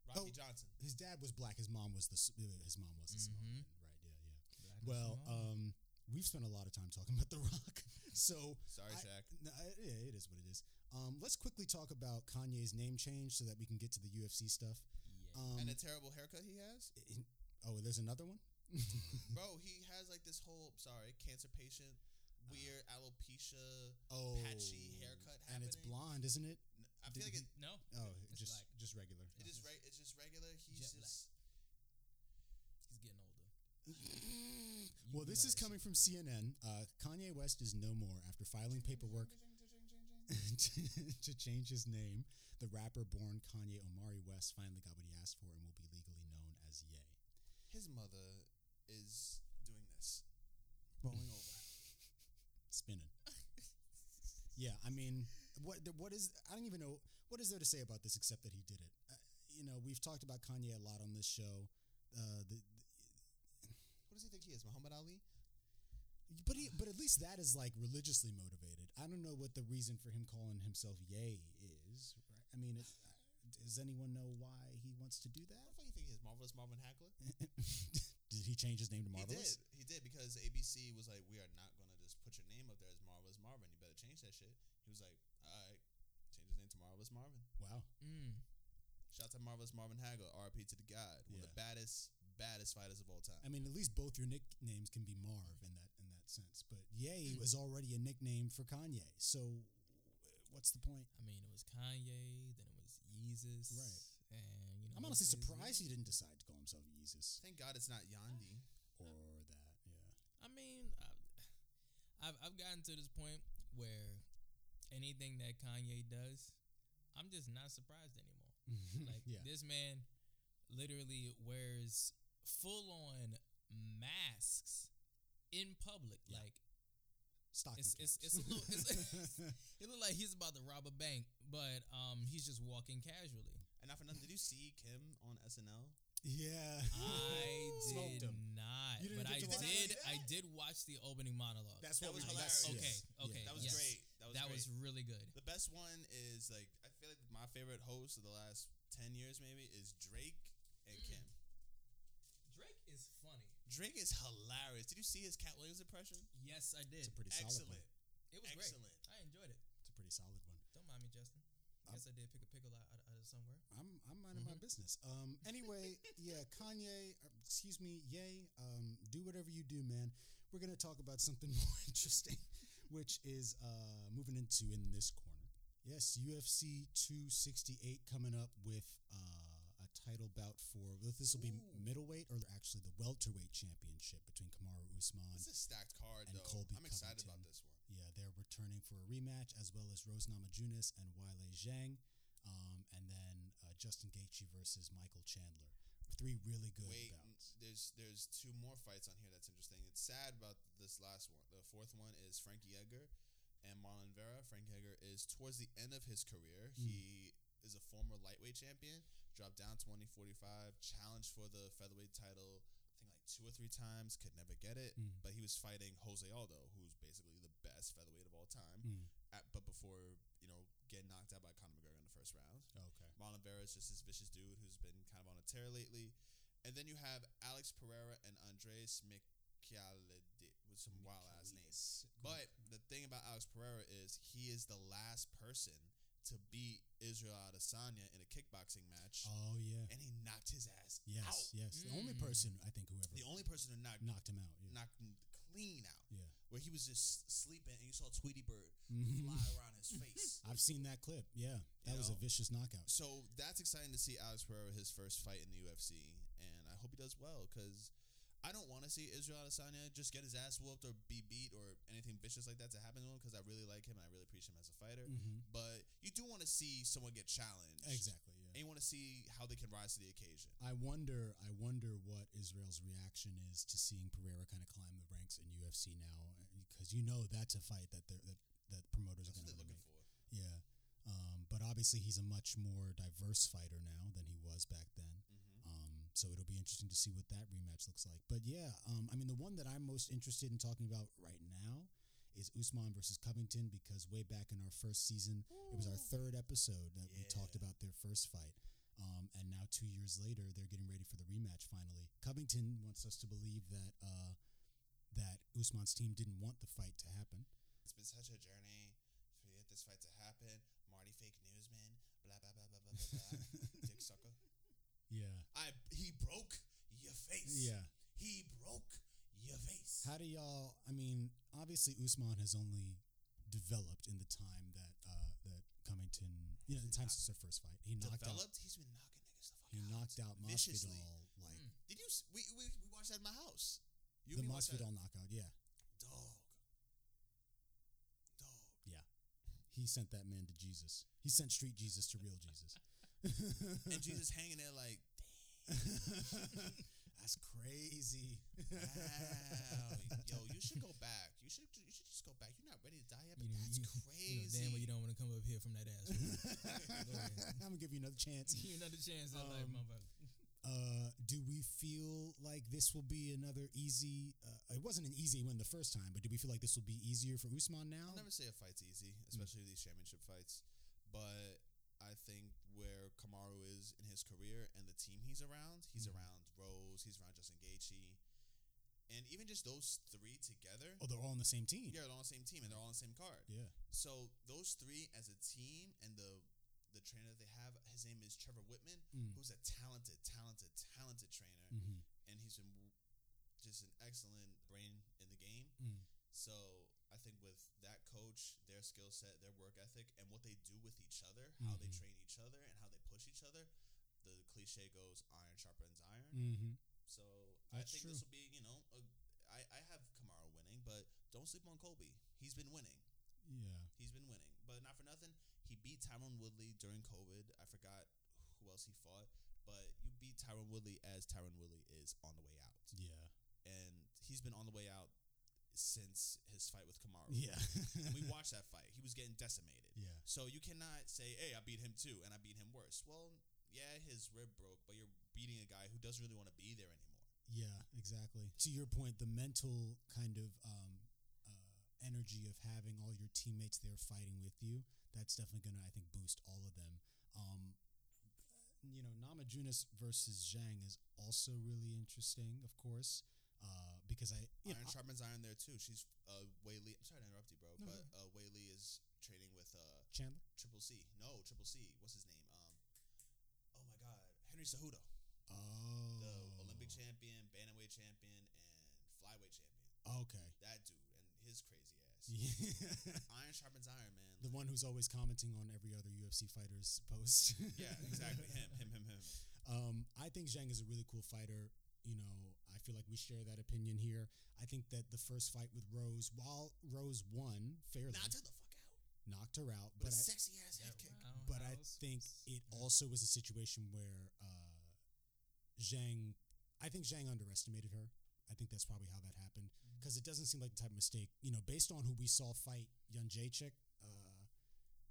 Rocky Oh. Johnson. his dad was black. His mom was the uh, his mom was the Mhm. Samoan. Right? Yeah, yeah. Black Well, um, we've spent a lot of time talking about the Rock, so Sorry, I- Shaq. No, I- yeah, it is what it is. Um, let's quickly talk about Kanye's name change so that we can get to the UFC stuff. yeah. Um, and a terrible haircut he has. oh, there's another one. Bro, he has like this whole sorry cancer patient, weird alopecia, oh, patchy haircut happening. and it's blonde, isn't it? N- I Did feel like he- it, no. Oh, It's just black. just regular. it is right. It's just regular. He's Jet black. just He's getting older. Well, this is coming from black. CNN. Uh, Kanye West is no more after filing paperwork to, to change his name. The rapper born Kanye Omari West finally got what he asked for and will be legally known as Ye. his mother is doing this, rolling over. Spinning. yeah, I mean, what what is I don't even know what is there to say about this except that he did it. Uh, you know, we've talked about Kanye a lot on this show. Uh, the, What does he think he is, Muhammad Ali? But he, but at least that is like religiously motivated. I don't know what the reason for him calling himself Yay is. Right? I mean, it, does anyone know why he wants to do What that? the fuck you think he is, Marvelous Marvin Hagler? did he change his name to Marvelous? He did. He did because ABC was like, we are not going to just put your name up there as Marvelous Marvin. You better change that shit. He was like, all right, change his name to Marvelous Marvin. Wow. Mm. Shout out to Marvelous Marvin Hagler, RP to the God, one of the baddest, baddest fighters of all time. I mean, at least both your nicknames can be Marv in that in that sense. But Ye Mm. was already a nickname for Kanye. So, what's the point? I mean, it was Kanye, then it was Yeezus, Right. And you know, I'm honestly it's- it's surprised he didn't decide to call himself Yeezus Thank God it's not Yandhi. or that. Yeah. I mean, I've, I've I've gotten to this point where anything that Kanye does, I'm just not surprised anymore. Like yeah. this man literally wears full on masks in public. Yeah. Like Stocking it's- it's- it's a little- it's- it looked like he's about to rob a bank, but um he's just walking casually. And not for nothing, did you see Kim on SNL? yeah. I did not, You didn't but I did. that? I did watch the opening monologue. That's That what was we, hilarious. Okay, okay, Yeah. That was Yes. great. That was that great. was really good. The best one is like I feel like my favorite host of the last ten years maybe is Drake and Mm. Kim. Drake is funny. Drake is hilarious. Did you see his Katt Williams impression? Yes, I did. It's a pretty solid Excellent. one. It was Excellent. great. I enjoyed it. It's a pretty solid one. Don't mind me, Justin. I guess I did pick a pickle out, out, out of somewhere. I'm I'm minding my Mhm. business. Um. Anyway, yeah, Kanye. uh, Excuse me, yay. Um. Do whatever you do, man. We're gonna talk about something more interesting, which is uh moving into in this corner. Yes, UFC 268 coming up with uh, a title bout for this will be middleweight or actually the welterweight championship between Kamaru Usman. It's a stacked card and though. Colby I'm excited Covington. about this one. Yeah, they're returning for a rematch, as well as Rose Namajunas and Weili Zhang, um, and then uh, Justin Gaethje versus Michael Chandler. Three really good Wait, bouts. there's there's two more fights on here that's interesting. It's sad about this last one. The fourth one is Frankie Edgar and Marlon Vera. Frankie Edgar is towards the end of his career. Mm. He is a former lightweight champion, dropped down to 145, challenged for the featherweight title. I think like two or three times, could never get it. Mm. But he was fighting Jose Aldo, who's basically the best featherweight of all time. Mm. At, but before you know getting knocked out by Conor McGregor in the first round. Okay. Marlon Vera is just this vicious dude who's been kind of on a tear lately. And then you have Alex Pereira and Andreas Michailidis with some wild ass names. But the thing about Alex Pereira is he is the last person to beat Israel Adesanya in a kickboxing match, Oh yeah. and he knocked his ass Yes. out. Yes. The only Mm. person I think who ever The only person who knocked knocked him out. Yeah. knocked him clean out, yeah. Where he was just sleeping, and you saw Tweety Bird Mhm. fly around his face. I've seen that clip. Yeah. That You was a vicious knockout. So that's exciting to see Alex Pereira his first fight in the UFC, and I hope he does well because I don't want to see Israel Adesanya just get his ass whooped or be beat or anything vicious like that to happen to him because I really like him and I really appreciate him as a fighter. Mhm. But you do want to see someone get challenged. Exactly. Yeah. And you want to see how they can rise to the occasion. I wonder. I wonder what Israel's reaction is to seeing Pereira kind of climb the ranks in UFC now, because you know that's a fight that they're, that that promoters That's are going to looking make. for. Yeah. Um, but obviously, he's a much more diverse fighter now than he was back then. Mm-hmm. Um, so it'll be interesting to see what that rematch looks like. But yeah, um, I mean, the one that I'm most interested in talking about right now is Usman versus Covington because way back in our first season, it was our third episode that we talked about their first fight. Um, and now two years later, they're getting ready for the rematch. Finally, Covington wants us to believe that uh, that Usman's team didn't want the fight to happen. It's been such a journey for you this fight to happen. Marty fake newsman, blah blah blah blah blah blah blah. Dick sucker. Yeah, I he broke your face. yeah. He broke your face. How do y'all? I mean, obviously Usman has only developed in the time that uh, that Covington, you know, the time since their first fight. He knocked out. Developed? He's been knocking niggas the fuck He out. knocked out viciously. Masvidal like Mm. Did you we, we we watched that in my house? You the and me watched that? Masvidal knockout. Yeah, Dog. Dog. Yeah. He sent that man to Jesus. He sent Street Jesus to real Jesus. And Jesus hanging there like, That's crazy. wow, yo, you should go back. You should you should just go back. You're not ready to die yet, but You know, that's you, crazy. You know, damn well you don't want to come up here from that ass. I'm gonna give you another chance. Give you another chance life, Um, motherfucker. Uh, do we feel like this will be another easy? Uh, it wasn't an easy win the first time, but do we feel like this will be easier for Usman now? I'll never say a fight's easy, especially these championship fights. But I think where Kamaru is in his career and the team he's around, he's Mhm. around Rose, he's around Justin Gaethje, and even just those three together. Oh, they're all on the same team. Yeah, they're all on the same team and they're all on the same card. Yeah. So those three as a team and the the trainer that they have, his name is Trevor Wittman, Mm. who's a talented, talented, talented trainer, Mm-hmm. and he's been just an excellent brain in the game. Mm. So I think with that coach, their skill set, their work ethic, and what they do with each other, how they Mhm. train each other, and how they push each other, the cliche goes iron sharpens iron. Mm-hmm. So That's I think true. this will be, you know, a, I, I have Kamaru winning, but don't sleep on Colby. He's been winning. Yeah. He's been winning, but not for nothing. He beat Tyron Woodley during COVID. I forgot who else he fought, but you beat Tyron Woodley as Tyron Woodley is on the way out, Yeah. and he's been on the way out since his fight with Kamaru. Yeah. And we watched that fight. He was getting decimated. yeah. So you cannot say, "Hey, I beat him too, and I beat him worse." Well, yeah, his rib broke, but you're beating a guy who doesn't really want to be there anymore. Yeah, exactly. To your point, the mental kind of um, energy of having all your teammates there fighting with you, that's definitely going to, I think, boost all of them. Um, you know, Namajunas versus Zhang is also really interesting, of course, uh, because I, you Iron know, sharpens iron there too. She's uh, Weili. I'm sorry to interrupt you, bro, No, but uh, Weili is training with uh, Chandler. Triple C. No, Triple C. What's his name? Um, oh my God, Henry Cejudo, Oh, the Olympic champion, bantamweight champion, and flyweight champion. Okay. That dude and his crazy ass. Yeah. Iron sharpens iron, man. the one who's always commenting on every other UFC fighter's post. yeah, exactly. Him, him, him, him. Um, I think Zhang is a really cool fighter. You know, I feel like we share that opinion here. I think that the first fight with Rose, while Rose won fairly, Knocked her the fuck out. knocked her out, But but a I, sexy ass head kick. but I think it also was a situation where uh, Zhang, I think Zhang underestimated her. I think that's probably how that happened because it doesn't seem like the type of mistake. You know, based on who we saw fight Yun Jacek, uh,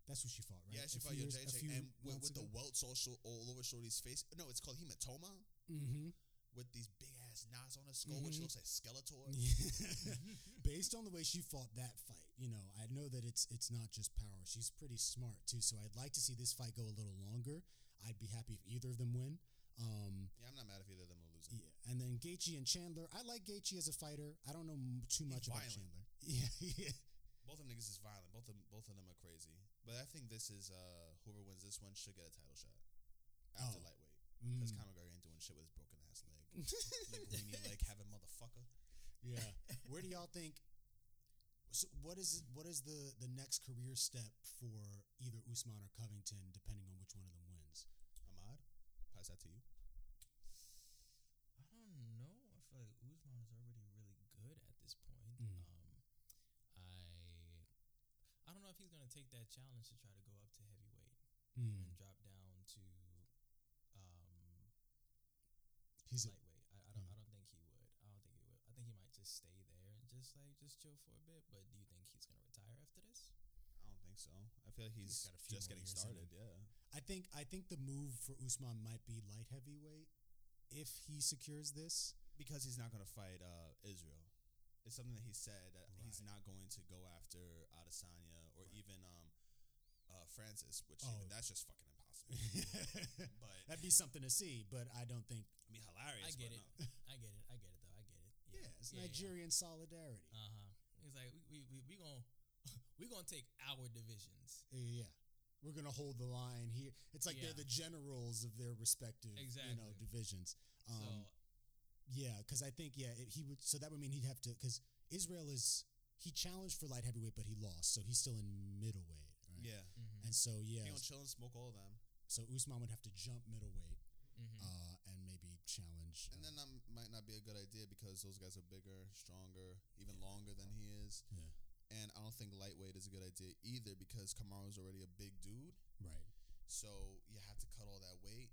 that's who she fought, right? Yeah, she A fought few your years- a Jacek, and with, with the welts all, all over Shorty's face. No, it's called hematoma. Mhm. With these big ass knots on her skull, which Mhm. looks like Skeletor. Based on the way she fought that fight, you know, I know that it's it's not just power. She's pretty smart too. So I'd like to see this fight go a little longer. I'd be happy if either of them win. Um, Yeah, I'm not mad if either of them yeah, and then Gaethje and Chandler. I like Gaethje as a fighter. I don't know m- too much about violent. Chandler. Yeah, yeah. Both of them niggas is violent. Both of them, both of them are crazy. But I think this is uh whoever wins this one should get a title shot after Oh. lightweight because Mm. Conor McGregor ain't doing shit with his broken ass leg, linguini leg having motherfucker. yeah. Where do y'all think? So what is it, what is the the next career step for either Usman or Covington, depending on which one of them wins? Ahmad, pass that to you. I don't know. I feel like Usman he's gonna take that challenge to try to go up to heavyweight Mm. and drop down to um He's lightweight. I, I don't. Yeah. I don't think he would. I don't think he would. I think he might just stay there and just like just chill for a bit. But do you think he's gonna retire after this? I don't think so. I feel like he's, He's got a few just getting started. Yeah. I think I think the move for Usman might be light heavyweight if he secures this. because he's not going to fight uh, Israel. It's something that he said that he's not going to go after Adesanya or Right. even um, uh, Francis, which Oh. even, that's just fucking impossible. but That'd be something to see, but I don't think. I mean, hilarious. I get but it. no. I get it. I get it though. I get it. Yeah, it's Nigerian solidarity. Uh huh. He's like we we we, we gonna we gonna take our divisions. yeah, we're gonna hold the line here. It's like they're the generals of their respective, you know, Exactly. divisions. Um, so Yeah, because I think yeah, it, he would. So that would mean he'd have to because Israel is he challenged for light heavyweight, but he lost, so he's still in middleweight, right? Yeah. mhm, And so yeah, He gonna chill and smoke all of them. so Usman would have to jump middleweight mhm. uh, and maybe challenge. And uh, then that might not be a good idea because those guys are bigger, stronger, even longer than he is. yeah, And I don't think lightweight is a good idea either because Kamaru's already a big dude. right. So you have to cut all that weight.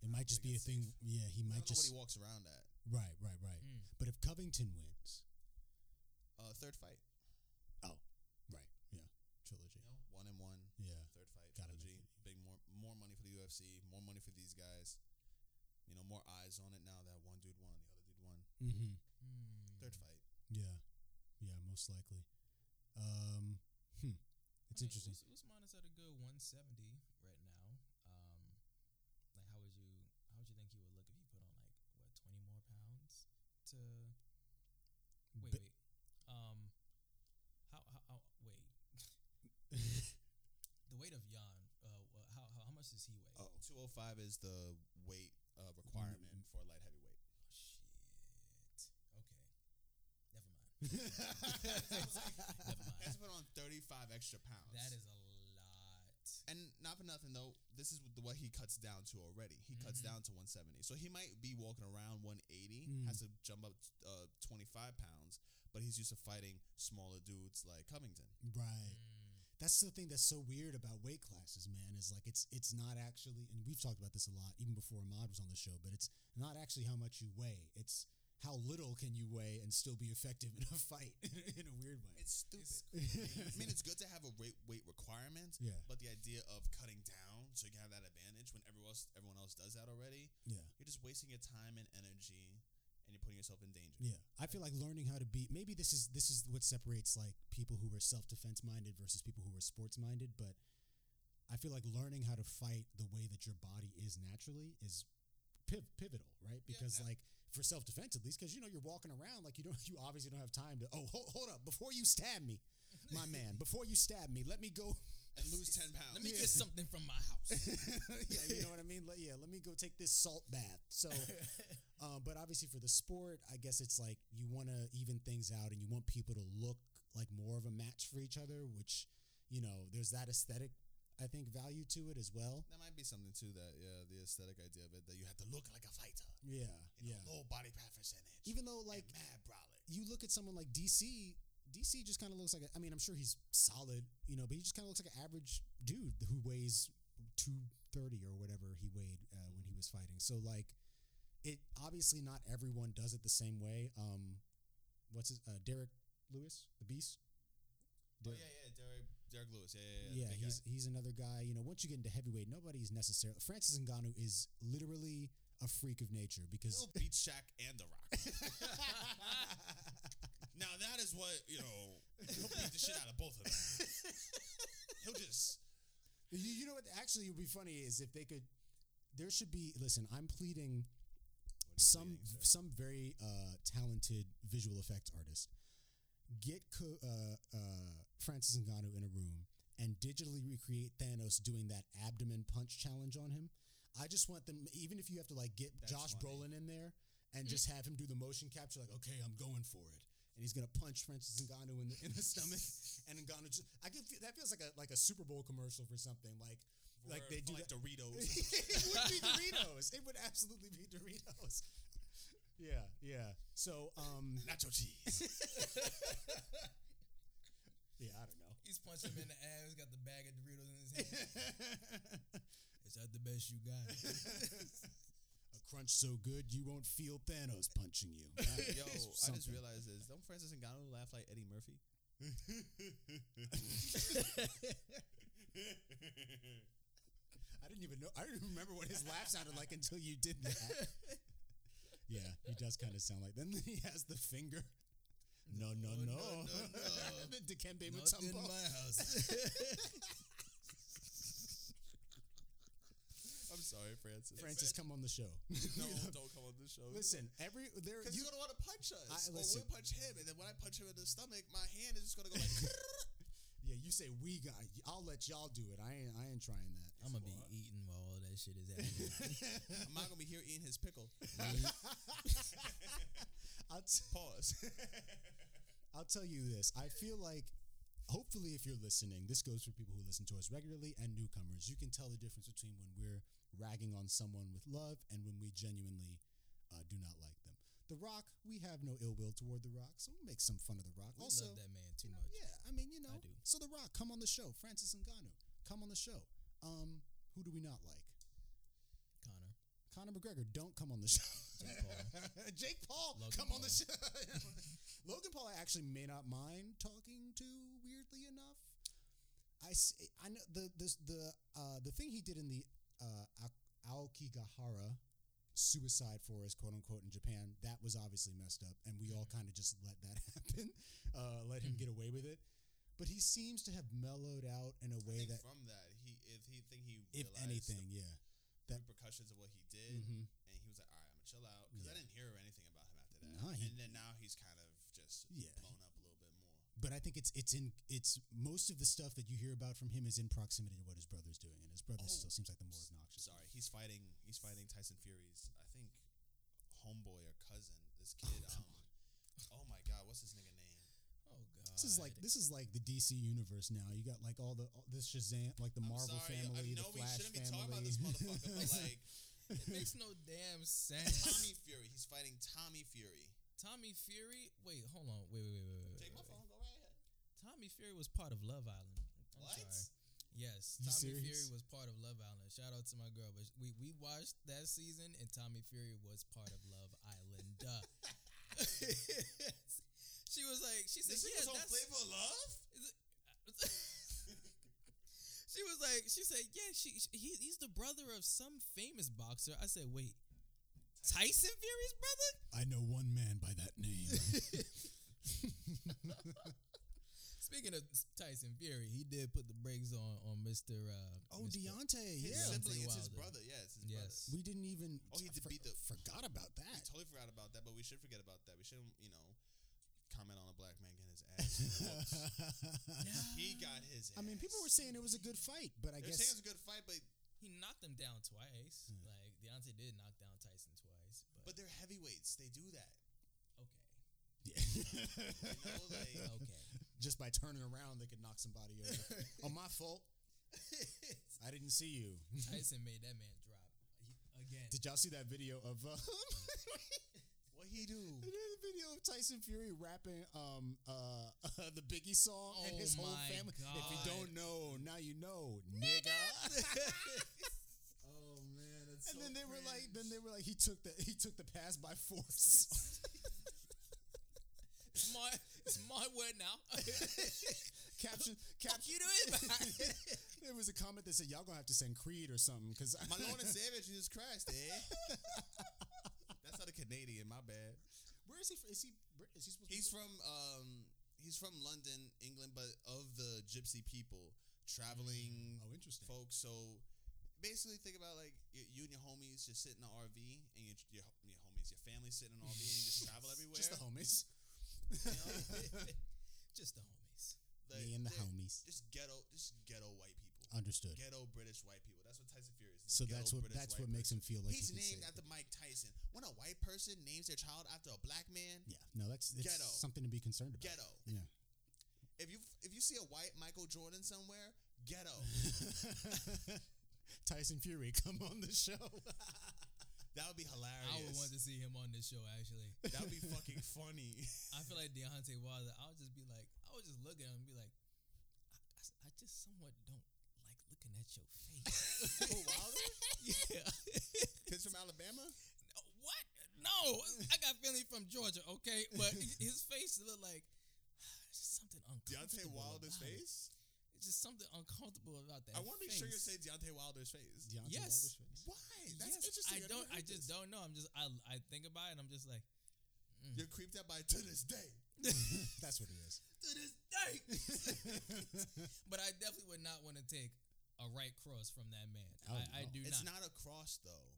It might just be a thing. safe. Yeah, he I might don't know what just he walks around at. right, right, right. Mm. But if Covington wins, Uh, third fight. Oh, right? Yeah, trilogy. You know, one and one. Yeah, Third fight. Gotta trilogy. Big more more money for the UFC. More money for these guys. You know, more eyes on it now that one dude won, the other dude won. mm-hmm. Mm. Third fight. yeah, yeah, most likely. Um, hmm. It's I mean, interesting. Us- Usman is at a good 170 right now. Um, like how would you how would you think he would look if he put on like what 20 more pounds to wait But- wait um how how, how wait the weight of Jan uh wha- how how, how much does he weigh? Oh. 205 is the weight uh, requirement Mm. for light heavyweight. shit. Okay. Never mind. Never He has mind. to put on 35 extra pounds. That is a lot. And not for nothing though, this is what he cuts down to already. He cuts Mhm. down to 170, so he might be walking around 180. Mm. Has to jump up uh, 25 pounds, but he's used to fighting smaller dudes like Covington. right. Mm. That's the thing that's so weird about weight classes, man. Is like it's it's not actually, and we've talked about this a lot even before Ahmad was on the show. But it's not actually how much you weigh. It's how little can you weigh and still be effective in a fight in a weird way. It's stupid. It's I mean, it's good to have a weight weight requirement, yeah, but the idea of cutting down so you can have that advantage when everyone else everyone else does that already, yeah, you're just wasting your time and energy, and you're putting yourself in danger. yeah. I feel like learning how to beat. Maybe this is this is what separates like people who are self defense minded versus people who are sports minded. But I feel like learning how to fight the way that your body is naturally is piv- pivotal, right? Because yeah. like for self defense at least, because you know you're walking around like you don't you obviously don't have time to oh hold, hold up before you stab me, my man before you stab me let me go And lose ten pounds. Let me Yeah. get something from my house. yeah you know what I mean Let- yeah let me go take this salt bath so uh, but obviously for the sport I guess it's like you want to even things out and you want people to look like more of a match for each other which you know there's that aesthetic I think value to it as well That might be something too. That yeah, the aesthetic idea of it that you have to look like a fighter. yeah You know, yeah low body fat percentage. even though like mad brolic. you look at someone like DC. DC just kind of looks like. A, I mean, I'm sure he's solid, you know, but he just kind of looks like an average dude who weighs two thirty or whatever he weighed uh, when he was fighting. So like, it obviously not everyone does it the same way. Um, what's his uh, Derrick Lewis, the Beast? Oh Derrick- yeah, yeah, Derrick Derrick Lewis. Yeah, yeah, yeah. yeah, he's guy. he's another guy. You know, once you get into heavyweight, nobody's necessarily Francis Ngannou is literally a freak of nature because He'll beat Shaq and The Rock. now that is what you know. He'll beat the shit out of both of them. He'll just. You, you know what? Actually, it would be funny is if they could. There should be. Listen, I'm pleading. What are you Some pleading, sir? some very uh, talented visual effects artist get Co- uh, uh, Francis Ngannou in a room and digitally recreate Thanos doing that abdomen punch challenge on him. I just want them, even if you have to like get That's Josh funny. Brolin in there and just have him do the motion capture, like, okay, I'm going for it. And he's gonna punch Francis Ngannou in the in the stomach, and Ngannou just I can feel, that feels like a like a Super Bowl commercial for something like like they do like that. Doritos. it would be Doritos. It would absolutely be Doritos. Yeah, yeah. So, um, Nacho cheese. yeah, I don't know. He's punching him in the ass. He's Got the bag of Doritos in his hand. Is that the best you got? Crunch so good you won't feel Thanos punching you. Yo, I just realized this. Don't Francis Ngannou laugh like Eddie Murphy? I didn't even know. I didn't remember what his laugh sounded like until you did that. Yeah, he does kind of sound like. Then he has the finger. No, no, no. no, no, no. the Dikembe Not in my house. I'm sorry, Francis. Francis, come on the show. no, don't come on the show. Listen, every there Because you he's gonna want to punch us, I- or listen. we'll punch him, and then when I punch him in the stomach, my hand is just gonna go like. yeah, you say we got. I'll let y'all do it. I ain't I ain't trying that. I'm gonna be eating while all that shit is happening. I'm not gonna be here eating his pickle. I'll t- Pause. I'll tell you this. I feel like, hopefully, if you're listening, this goes for people who listen to us regularly and newcomers. You can tell the difference between when we're ragging on someone with love and when we genuinely uh, do not like them. The Rock, we have no ill will toward The Rock, so we'll make some fun of The Rock. We also, love that man too you know, much. yeah, I mean, you know, I do. so The Rock, come on the show. Francis Ngannou, come on the show. Um, who do we not like? Connor, Conor McGregor, don't come on the show. Jake Paul. Jake Paul, come on the show. Logan Paul, I actually may not mind talking to. Weirdly enough, I I know the this the uh, the thing he did in the uh, Ao- Aokigahara suicide forest, quote unquote, in Japan. That was obviously messed up, and we all kind of just let that happen, uh, let him get away with it. But he seems to have mellowed out in a way that, from that, he if he think he if anything, the yeah, that repercussions of what he did, Mhm. and he was like, all right, I'm gonna chill out because Yeah. I didn't hear anything about him after that. Nah, he- and then now he's kind of just Yeah. blown up a little bit more. But I think it's it's in it's most of the stuff that you hear about from him is in proximity to what his brother's doing, and his brother Oh, still seems like the more obnoxious. Sorry, he's fighting. He's fighting Tyson Fury's. I think homeboy or cousin. This kid. come um, oh my god, what's his nigga name? Oh god. This is like this is like the DC universe now. You got like all the all, this Shazam, like the I'm Marvel sorry, family, I know the we Flash shouldn't be family. talking about this motherfucker, but like It makes no damn sense. Tommy Fury. He's fighting Tommy Fury. Tommy Fury. Wait, hold on. Wait, wait, wait, wait, wait. Take my wait, phone. Go right ahead. Tommy Fury was part of Love Island. I'm What? sorry. Yes, You Tommy serious? Fury was part of Love Island. Shout out to my girl, but we we watched that season, and Tommy Fury was part of Love Island. Duh. she was like, she said, This "Yeah, nigga's on. Flavor of Love. She was like, she said, "Yeah, she, she he, he's the brother of some famous boxer." I said, "Wait, Tyson Fury's brother?" I know one man by that name. Speaking of Tyson Fury, he did put the brakes on on Mister. Uh, oh, Mr. Deontay, His yeah. sibling, it's his brother. Yeah, it's his Yes. brother. We didn't even. Oh, he I did for- beat the- Forgot about We that. totally forgot about that, but we should forget about that. We shouldn't, you know, comment on a black man getting his ass. whooped. he got his. I mean, people were saying it was a good fight, but I They were saying guess it was a good fight, but He knocked him down twice. Hmm. Like Deontay did knock down Tyson twice, but, but they're heavyweights. They do that. okay, You know, like okay. Just by turning around, they could knock somebody over. oh, my fault. I didn't see you. Tyson made that man drop He- again. Did y'all see that video of uh, what he do? the video of Tyson Fury rapping um uh, the Biggie song and his Oh whole my family? If you don't know, now you know, nigga. Oh man, that's and then they were like, then they were like, he took the he took the pass by force. It's my it's my word now. caption caption. you doing? There was a comment that said, "Y'all gonna have to send Creed or something," because my Lord and Savior Jesus Christ, eh? That's not a Canadian. My bad. Where is he? From? Is he? Is he supposed? He's to be? from um he's from London, England, but of the gypsy people, traveling Oh, interesting. folks. So basically, think about like you, you and your homies just sit in the RV, and your your, your homies, your family sit in an RV, and you just travel everywhere. Just the homies. Just the homies. Like, Me and the homies. Just ghetto, just ghetto white people. Understood. Ghetto British white people. That's what Tyson Fury is. So Ghetto that's what British that's what makes him feel like He's he named after it. Mike Tyson. When a white person names their child after a black man, Yeah, no, that's it's Ghetto. something to be concerned about. ghetto. Yeah. If you if you see a white Michael Jordan somewhere, ghetto. Tyson Fury, come on the show. that would be hilarious. I would want to see him on this show. Actually, that would be fucking funny. I feel like Deontay Wilder. I would just be like, I would just look at him and be like, I just somewhat don't like looking at your face. Oh, Wilder? yeah. Kids from Alabama? No, what? No, I got family from Georgia, okay? But his face looked like just something Deontay uncomfortable. Wilder's about it. face? It's just something uncomfortable about that. I want to make sure you're saying Deontay Wilder's face. Deontay Yes. Wilder's face. Why? That's yes, interesting. I I've don't. never I just this. don't know. I'm just. I. I think about it. and I'm just like. mm. You're creeped out by it to this day. That's what it is. to this day. but I definitely would not want to take a right cross from that man. Oh, I, I no. do It's not. not a cross though.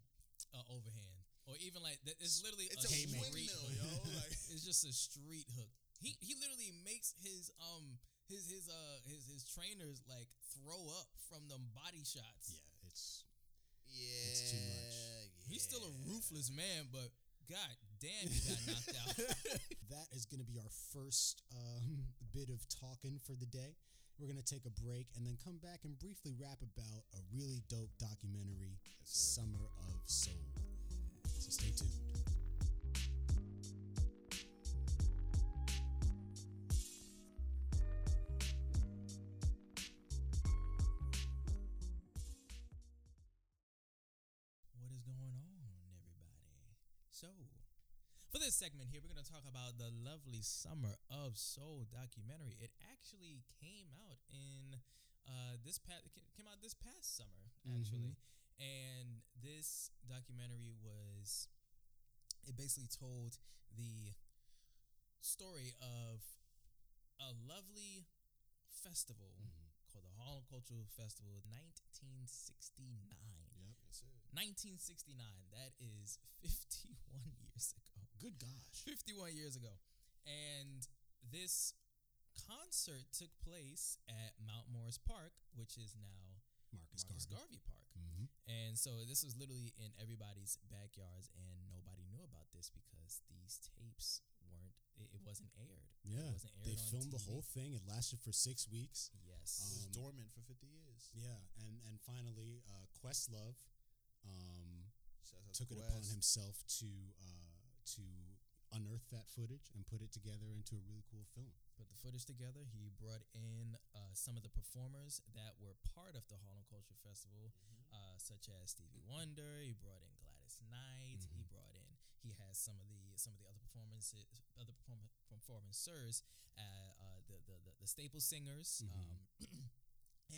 uh, overhand or even like. It's literally It's a, a windmill, yo. Like It's just a street hook. He he literally makes his um his his uh his his trainers like throw up from them body shots. Yeah, it's yeah, It's too much. He's still a ruthless man, but god damn, he got knocked out. that is going to be our first um, bit of talking for the day. We're going to take a break and then come back and briefly rap about a really dope documentary, sir. Summer of Soul. So stay tuned. So, for this segment here, we're going to talk about the lovely Summer of Soul documentary. It actually came out in uh, this past came out this past summer, actually, and this documentary was it basically told the story of a lovely festival Mhm. called the Harlem Cultural Festival, 1969. Yep. Yes, sir. 1969. That is 51 years ago. Good gosh. 51 years ago. And this concert took place at Mount Morris Park, which is now Marcus, Marcus Garvey. Garvey Park. hmm And so this was literally in everybody's backyards, and nobody knew about this because these tapes weren't, it, it wasn't aired. Yeah. It wasn't aired They on filmed the whole thing. It lasted for six weeks. Yes. It was Um, dormant for 50 years. Yeah. And, and finally, uh, Questlove um, took to it upon himself to uh, to unearth that footage and put it together into a really cool film. put the footage together. He brought in uh, some of the performers that were part of the Harlem Culture Festival, Mhm. uh, such as Stevie Wonder. He brought in Gladys Knight. He Mhm. brought in. He has some of the some of the other performances, other perform- performancers, uh, uh, the, the the the staple singers. Mhm. Um,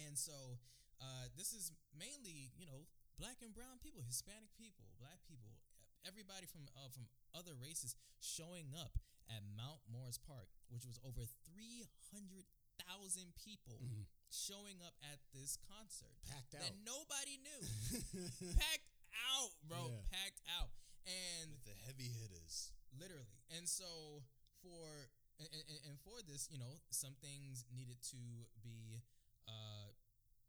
and so uh, this is mainly you know black and brown people, Hispanic people, black people, everybody from uh, from other races showing up at Mount Morris Park, which was over three hundred thousand people Mhm. showing up at this concert Packed out. that nobody knew. packed out, bro, Yeah. packed out, and with the heavy hitters. literally. And so for and, and, and for this, you know, some things needed to be uh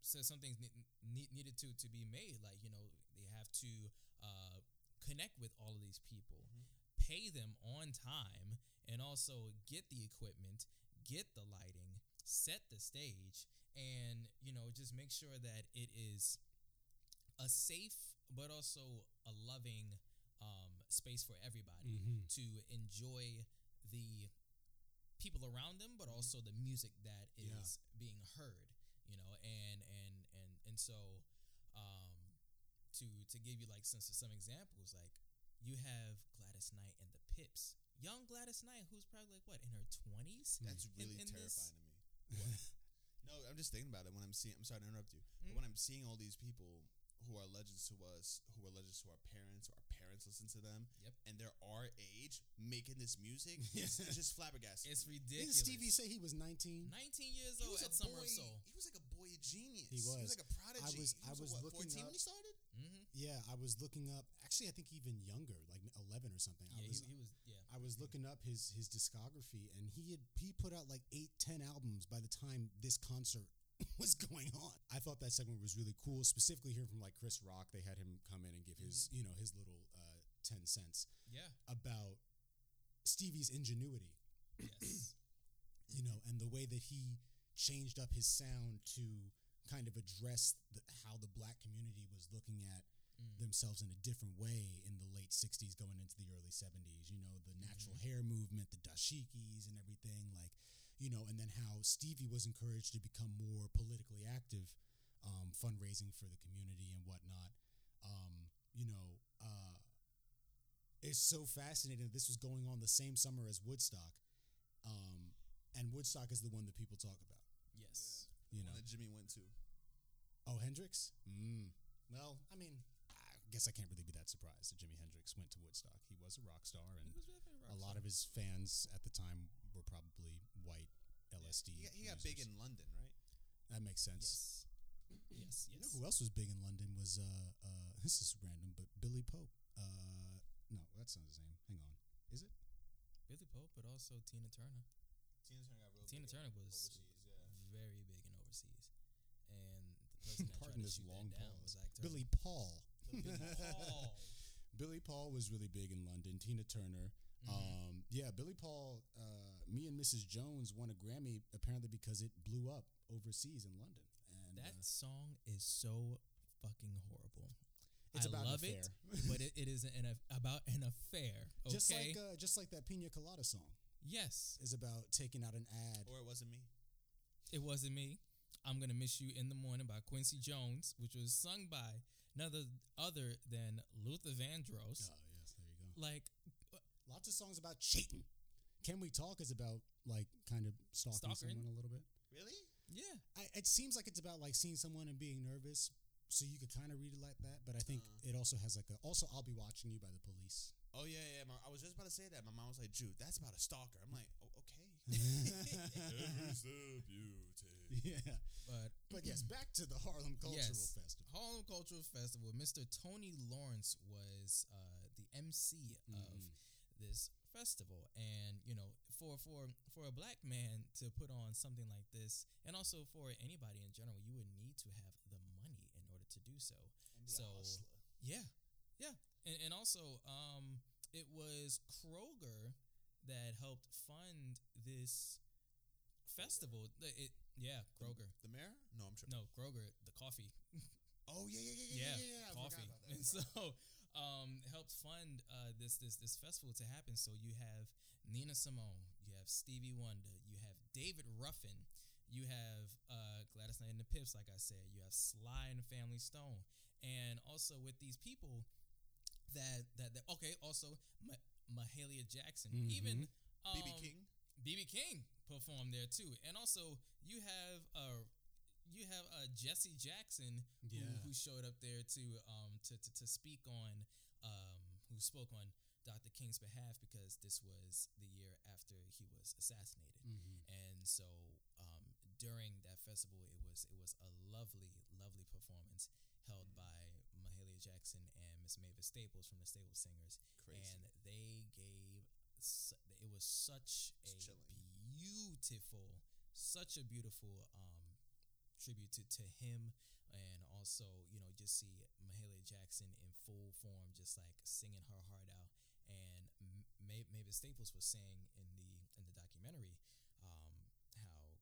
so some things ne- ne- needed to to be made like, you know, they have to uh connect with all of these people, Mhm. pay them on time and also get the equipment, get the lighting, set the stage and, you know, just make sure that it is a safe but also a loving um, space for everybody Mhm. to enjoy the people around them, but also the music that is Yeah. being heard. You know, and and and and so um, to to give you like some some examples, like you have Gladys Knight and the Pips, young Gladys Knight, who's probably like what in her twenties. That's really in this- terrifying to me. No, I'm just thinking about it when I'm seeing. I'm sorry to interrupt you, Mm. but when I'm seeing all these people who are legends to us, who are legends to our parents, or our parents listen to them, Yep. and they're our age making this music, it's Yeah. just flabbergasting. It's to me. Didn't. Stevie say he was 19? 19 years He old was at a Summer boy. of Soul. He was like a boy genius. He was. He was. was like a prodigy. was- He I was what, looking 14 up- when he started. Mm-hmm. Yeah, I was looking up. Actually, I think even younger, like 11 or something. Yeah, I was he, he was. Yeah, I was looking up his his discography, and he had he put out like eight, ten albums by the time this concert was going on. I thought that segment was really cool, specifically hearing from like Chris Rock. They had him come in and give his you know his little uh, ten cents yeah, about Stevie's ingenuity, yes, you know, and the way that he changed up his sound to kind of address the, how the black community was looking at Mm. themselves in a different way in the late 60s going into the early 70s you know the natural Mm-hmm. hair movement the dashikis and everything like you know, and then how Stevie was encouraged to become more politically active, um, fundraising for the community and whatnot. Um, you know, uh, it's so fascinating that this was going on the same summer as Woodstock, um, and Woodstock is the one that people talk about. Yes. You One know, that Jimi went to. oh Hendrix. Mm. Well, I mean, I guess I can't really be that surprised that Jimi Hendrix went to Woodstock. He was a rock star, and He was definitely a rock lot star. of his fans at the time were probably white LSD. He got, he got big in London, right? that makes sense. Yes. Yes. You know who else was big in London was uh uh this is random, but Billy Pope. Uh no, that's not his name. Hang on. Is it? Billy Pope, but also Tina Turner. Tina Turner got real Tina big Turner was overseas, yeah. very big in overseas, and the person that tried Pardon to this shoot long that down pause. was Ike Billy Paul. Billy Paul. Billy Paul was really big in London. Tina Turner. Mhm. Um, yeah, Billy Paul. Uh, me and Mrs. Jones won a Grammy apparently because it blew up overseas in London. And that uh, song is so fucking horrible. it's I about love an it, but it, it is an aff- about an affair. Okay. just like uh, just like that Pina Colada song yes, is about taking out an ad. Or it wasn't me. it wasn't me. I'm gonna miss you in the morning by Quincy Jones, which was sung by none other than Luther Vandross. Oh yes, there you go. Like Lots of songs about cheating. Can we talk is about like kind of stalking Stalkering. someone a little bit. Really? yeah, I, it seems like it's about like seeing someone and being nervous, so you could kind of read it like that. But I think Uh. it also has like a. Also, I'll be watching you by the police. Oh yeah, yeah. My, I was just about to say that. My mom was like, "Jude, that's about a stalker." I'm like, "Oh, okay." Every step you take. yeah, but but yes, back to the Harlem Cultural Yes. Festival. Harlem Cultural Festival. Mr. Tony Lawrence was uh, the MC of Mhm. This festival, and you know, for for for a black man to put on something like this, and also for anybody in general, you would need to have the money in order to do so. And be a So- hustler. Yeah, yeah, and and also, um, it was Kroger that helped fund this festival. The- It yeah, Kroger. The mayor? No, I'm tripping. No, Kroger, the coffee. Oh yeah, yeah, yeah, yeah, yeah, yeah. yeah. Coffee. And so, um, helped fund uh, this this this festival to happen. So you have Nina Simone, you have Stevie Wonder, you have David Ruffin, you have uh, Gladys Knight and the Pips, like I said, you have Sly and the Family Stone, and also with these people that that, that okay, also Ma- Mahalia Jackson, even um, BB King. BB King performed there too, and also you have uh you have uh Jesse Jackson who, Yeah. who showed up there to um to, to, to speak on um who spoke on Dr. King's behalf because this was the year after he was assassinated, Mhm. and so um during that festival it was it was a lovely lovely performance held by Mahalia Jackson and Miss Mavis Staples from the Staples Singers Crazy. and they gave it was such a chilling. beautiful such a beautiful um tribute to, to him and also you know just see Mahalia Jackson in full form just like singing her heart out. And M- Mavis Staples was saying in the in the documentary um how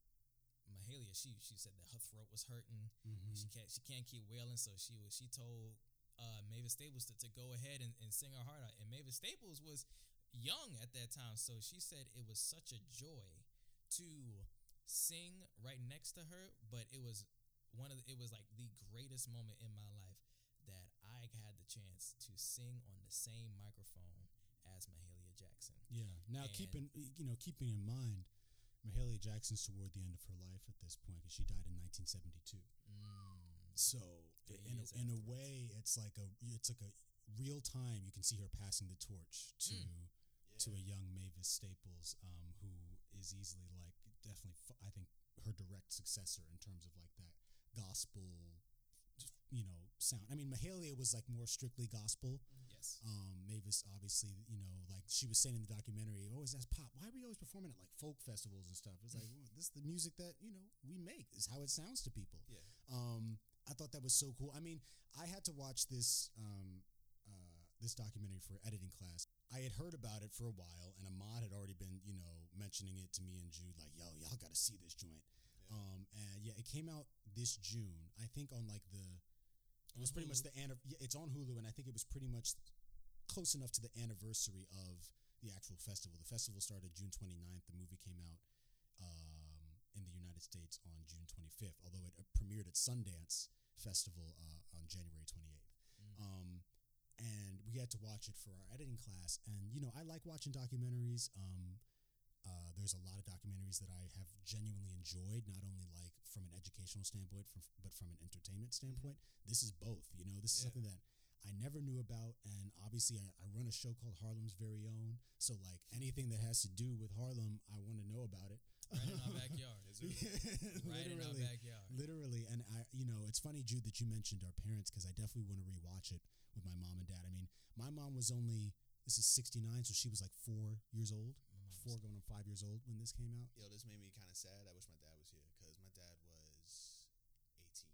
Mahalia she she said that her throat was hurting. Mhm. she can't she can't keep wailing so she was she told uh Mavis Staples to, to go ahead and, and sing her heart out. And Mavis Staples was young at that time so she said it was such a joy to sing right next to her but it was one of the, it was like the greatest moment in my life that I had the chance to sing on the same microphone as Mahalia Jackson Yeah. Now And- keeping you know keeping in mind, Mahalia Jackson's toward the end of her life at this point because she died in 1972. mm, So in a, in a way, it's like a it's like a real time. You can see her passing the torch to Mm. to a young Mavis Staples, um, who is easily like definitely f- I think her direct successor in terms of like that gospel, you know, sound. I mean, Mahalia was like more strictly gospel. yes Um, Mavis, obviously, you know, like she was saying in the documentary, oh, is that pop? Why are we always performing at like folk festivals and stuff? It's like, well, this is the music that, you know, we make. This is how it sounds to people. Yeah. Um, I thought that was so cool. I mean, I had to watch this um, uh, this documentary for editing class. I had heard about it for a while, and Ahmad had already been, you know, mentioning it to me and Jude, like, "Yo, y'all got to see this joint." Yeah. Um, and yeah, it came out this June. I think on like the, it was On pretty much the anniv- yeah, It's on Hulu, and I think it was pretty much close enough to the anniversary of the actual festival. The festival started June 29th. The movie came out in the United States on June 25th, although it uh, premiered at Sundance Festival uh, on January 28th. Mm. Um, and we had to watch it for our editing class. And you know, I like watching documentaries. Um, uh, there's a lot of documentaries that I have genuinely enjoyed, not only like from an educational standpoint, from, but from an entertainment standpoint. This is both. You know, this is something that I never knew about, and obviously, I, I run a show called Harlem's Very Own. So, like anything that has to do with Harlem, I want to know about it. Right in our backyard. right in our literally, backyard. literally. And I, you know, it's funny, Jude, that you mentioned our parents because I definitely want to rewatch it with my mom and dad. I mean, my mom was only this is '69, so she was like four years old, My mom was- four going on five years old when this came out. Yo, this made me kind of sad. I wish my dad was here because my dad was 18,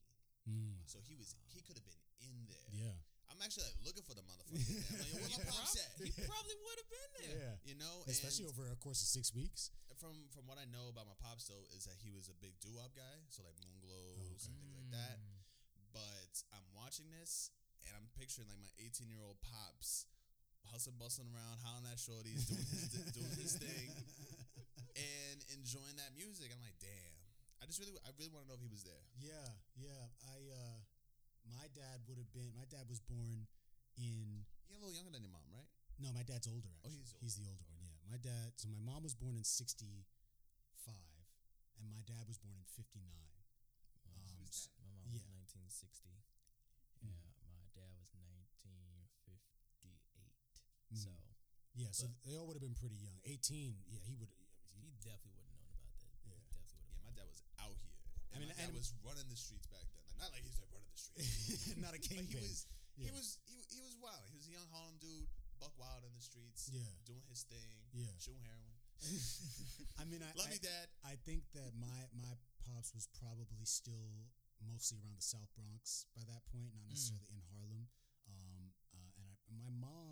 Mm. so he was he could have been in there. Yeah, I'm actually like looking for the motherfucker. I'm like, where my Yeah. pops at? He probably would have been there. yeah. You know, Especially and over a course of six weeks. from from what I know about my pops though is that he was a big doo wop guy, so like Moonglows okay. and things like that. Mm. But I'm watching this and I'm picturing like my 18 year old pops hustling, bustling around, howling at shorties, doing his doing his thing, and enjoying that music. I'm like, damn. I just really, I really want to know if he was there. Yeah, yeah. I, uh, my dad would have been. My dad was born in. You're a little younger than your mom, right? No, my dad's older. Oh, Actually. he's the older one. Yeah, my dad. So my mom was born in '65, and my dad was born in '59. Well, Um, was my mom yeah. was 1960. Mm. Yeah, my dad was 1958. Mm. So Yeah, so But- they all would have been pretty young. 18. Yeah, he would. he definitely would have known about that. He Yeah. definitely would Yeah, my dad was out here. I mean, my dad and- was running the streets back then. Like not like he's like running the streets. Not a But he was Yeah. he was he, he was wild. He was a young Harlem dude, buck wild in the streets, Yeah. doing his thing, Yeah. shooting heroin. I mean, I, Love I, you, dad. I think that my my pops was probably still mostly around the South Bronx by that point, not necessarily in Harlem. Um, uh, and I, my mom,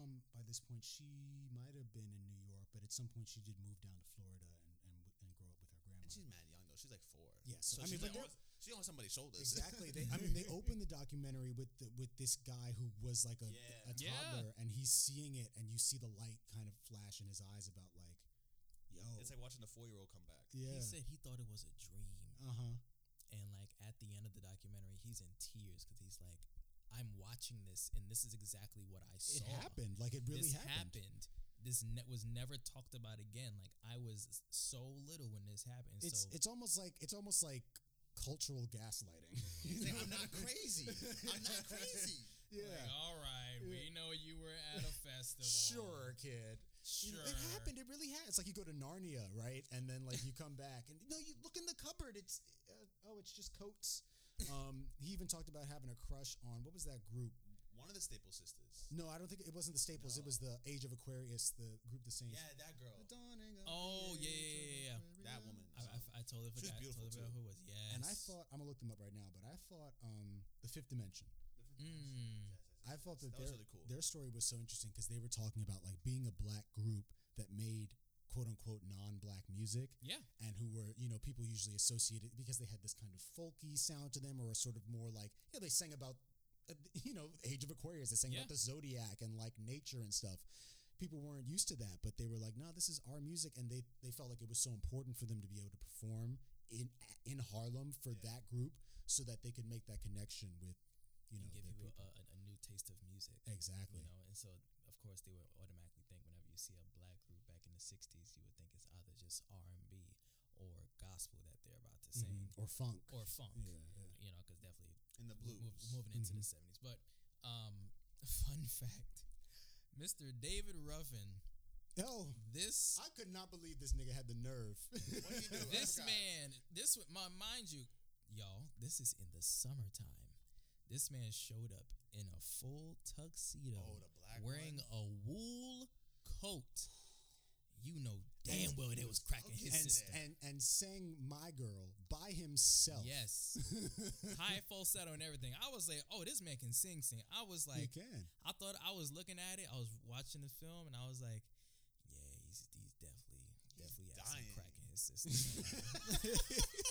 this point, she might have been in New York, but at some point she did move down to Florida and and, and grow up with her grandma. And she's mad young though. She's like four. Yeah, so, I she's mean, but like they're- on, she's on somebody's shoulders. Exactly. They, I mean, they opened the documentary with the, with this guy who was like a, Yeah. a Yeah. toddler, and he's seeing it, and you see the light kind of flash in his eyes about like, yo, it's like watching a four year old come back. yeah, He said he thought it was a dream, uh huh, and like at the end of the documentary, he's in tears because he's like, "I'm watching this, and this is exactly what I saw. it happened. Like it really this happened. This ne- was never talked about again. Like I was so little when this happened. It's so it's almost like it's almost like cultural gaslighting. Like, I'm not crazy. I'm not crazy. yeah. like, all right, we know you were at a festival. Sure, kid. You sure. know, it happened. It really had. It's like you go to Narnia, right? And then like you come back, and no, you look in the cupboard. It's uh, oh, it's just coats. Um, he even talked about having a crush on what was that group? One of the Staple sisters. No, I don't think it wasn't the Staples. It was the Age of Aquarius, the group the Saints. Yeah, that girl. The dawning of Oh, the yeah, age yeah, of yeah, yeah. That woman. I, I, I totally She was forgot. beautiful, totally too. who was. Yes. And I thought I'm gonna look them up right now, but I thought um, the Fifth Dimension. Mm. I thought that, that was their, really cool. their story was so interesting because they were talking about like being a black group that made quote unquote non-black music Yeah. and who were you know people usually associated because they had this kind of folky sound to them or a sort of more like you know they sang about uh, you know age of aquarius they sang Yeah. about the zodiac and like nature and stuff people weren't used to that but they were like no this is our music and they they felt like it was so important for them to be able to perform in in harlem for Yeah. that group so that they could make that connection with you know and give you a, a, a new taste of music. exactly You know, and so of course they would automatically think whenever you see a black group back in the '60s, you would think it's either just R and B or gospel that they're about to sing, Mhm. or funk or funk. yeah, yeah. You know, because definitely In the mo- blues. move- moving into the Mhm. '70s. But um, fun fact: Mr. David Ruffin, oh this I could not believe this nigga had the nerve. What did he do? This man, this wa- my mind you, y'all. This is in the summertime. This man showed up in a full tuxedo, Oh, the black wearing one? a wool coat. You know damn well they was cracking his and, system. and and sang "My Girl" by himself. Yes, high falsetto and everything. I was like, oh, this man can sing, sing. I was like, can. I thought I was looking at it. I was watching the film, and I was like, yeah, he's he's definitely definitely dying. crack in his system.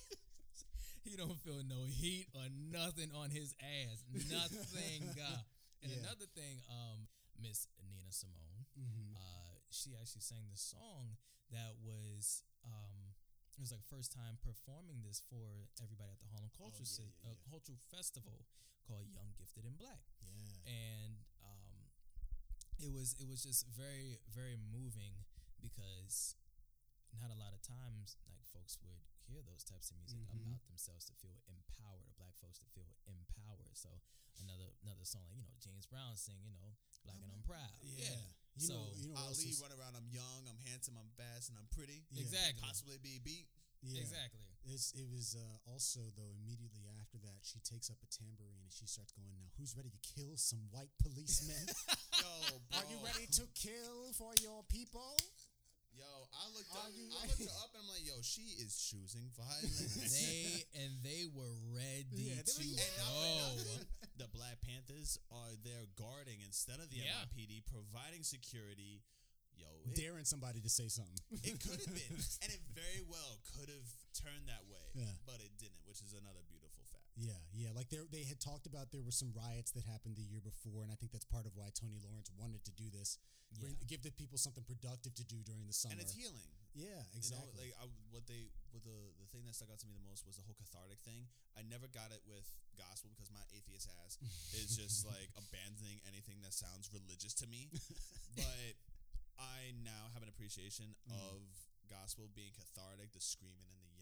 he don't feel no heat or nothing on his ass. Nothing. uh, and Yeah. another thing, um, Miss Nina Simone, Mhm. uh, she actually sang the song that was um, it was like first time performing this for everybody at the Harlem Culture Oh, yeah, Ci- yeah, uh. Cultural Festival called Young Gifted and Black Yeah. and um, it was it was just very very moving because not a lot of times like folks would hear those types of music Mhm. about themselves to feel empowered or black folks to feel empowered so another another song like you know James Brown sing you know black and I'm proud Yeah. You so know, you know Ali is- run around. I'm young. I'm handsome. I'm fast, and I'm pretty. Yeah. exactly Possibly be beat. yeah. exactly It's, it was uh, also though immediately after that she takes up a tambourine and she starts going now who's ready to kill some white policemen Yo, bro. are you ready to kill for your people Yo, I looked Are up. you I looked her up, and I'm like, yo, she is choosing violence. they and they were ready Yeah, they to were- And not for go nothing, the Black Panthers are there guarding instead of the Yeah. NYPD, providing security. Yo, it, daring somebody to say something it could have been, and it very well could have turned that way, Yeah. but it didn't, which is another beautiful fact. Yeah, yeah. Like they they had talked about there were some riots that happened the year before, and I think that's part of why Tony Lawrence wanted to do this, bring, give the people something productive to do during the summer. And it's healing. yeah, You know, exactly. like I, what they, what the the thing that stuck out to me the most was the whole cathartic thing. I never got it with gospel because my atheist ass is just like abandoning anything that sounds religious to me. But I now have an appreciation Mm. of gospel being cathartic, the screaming and the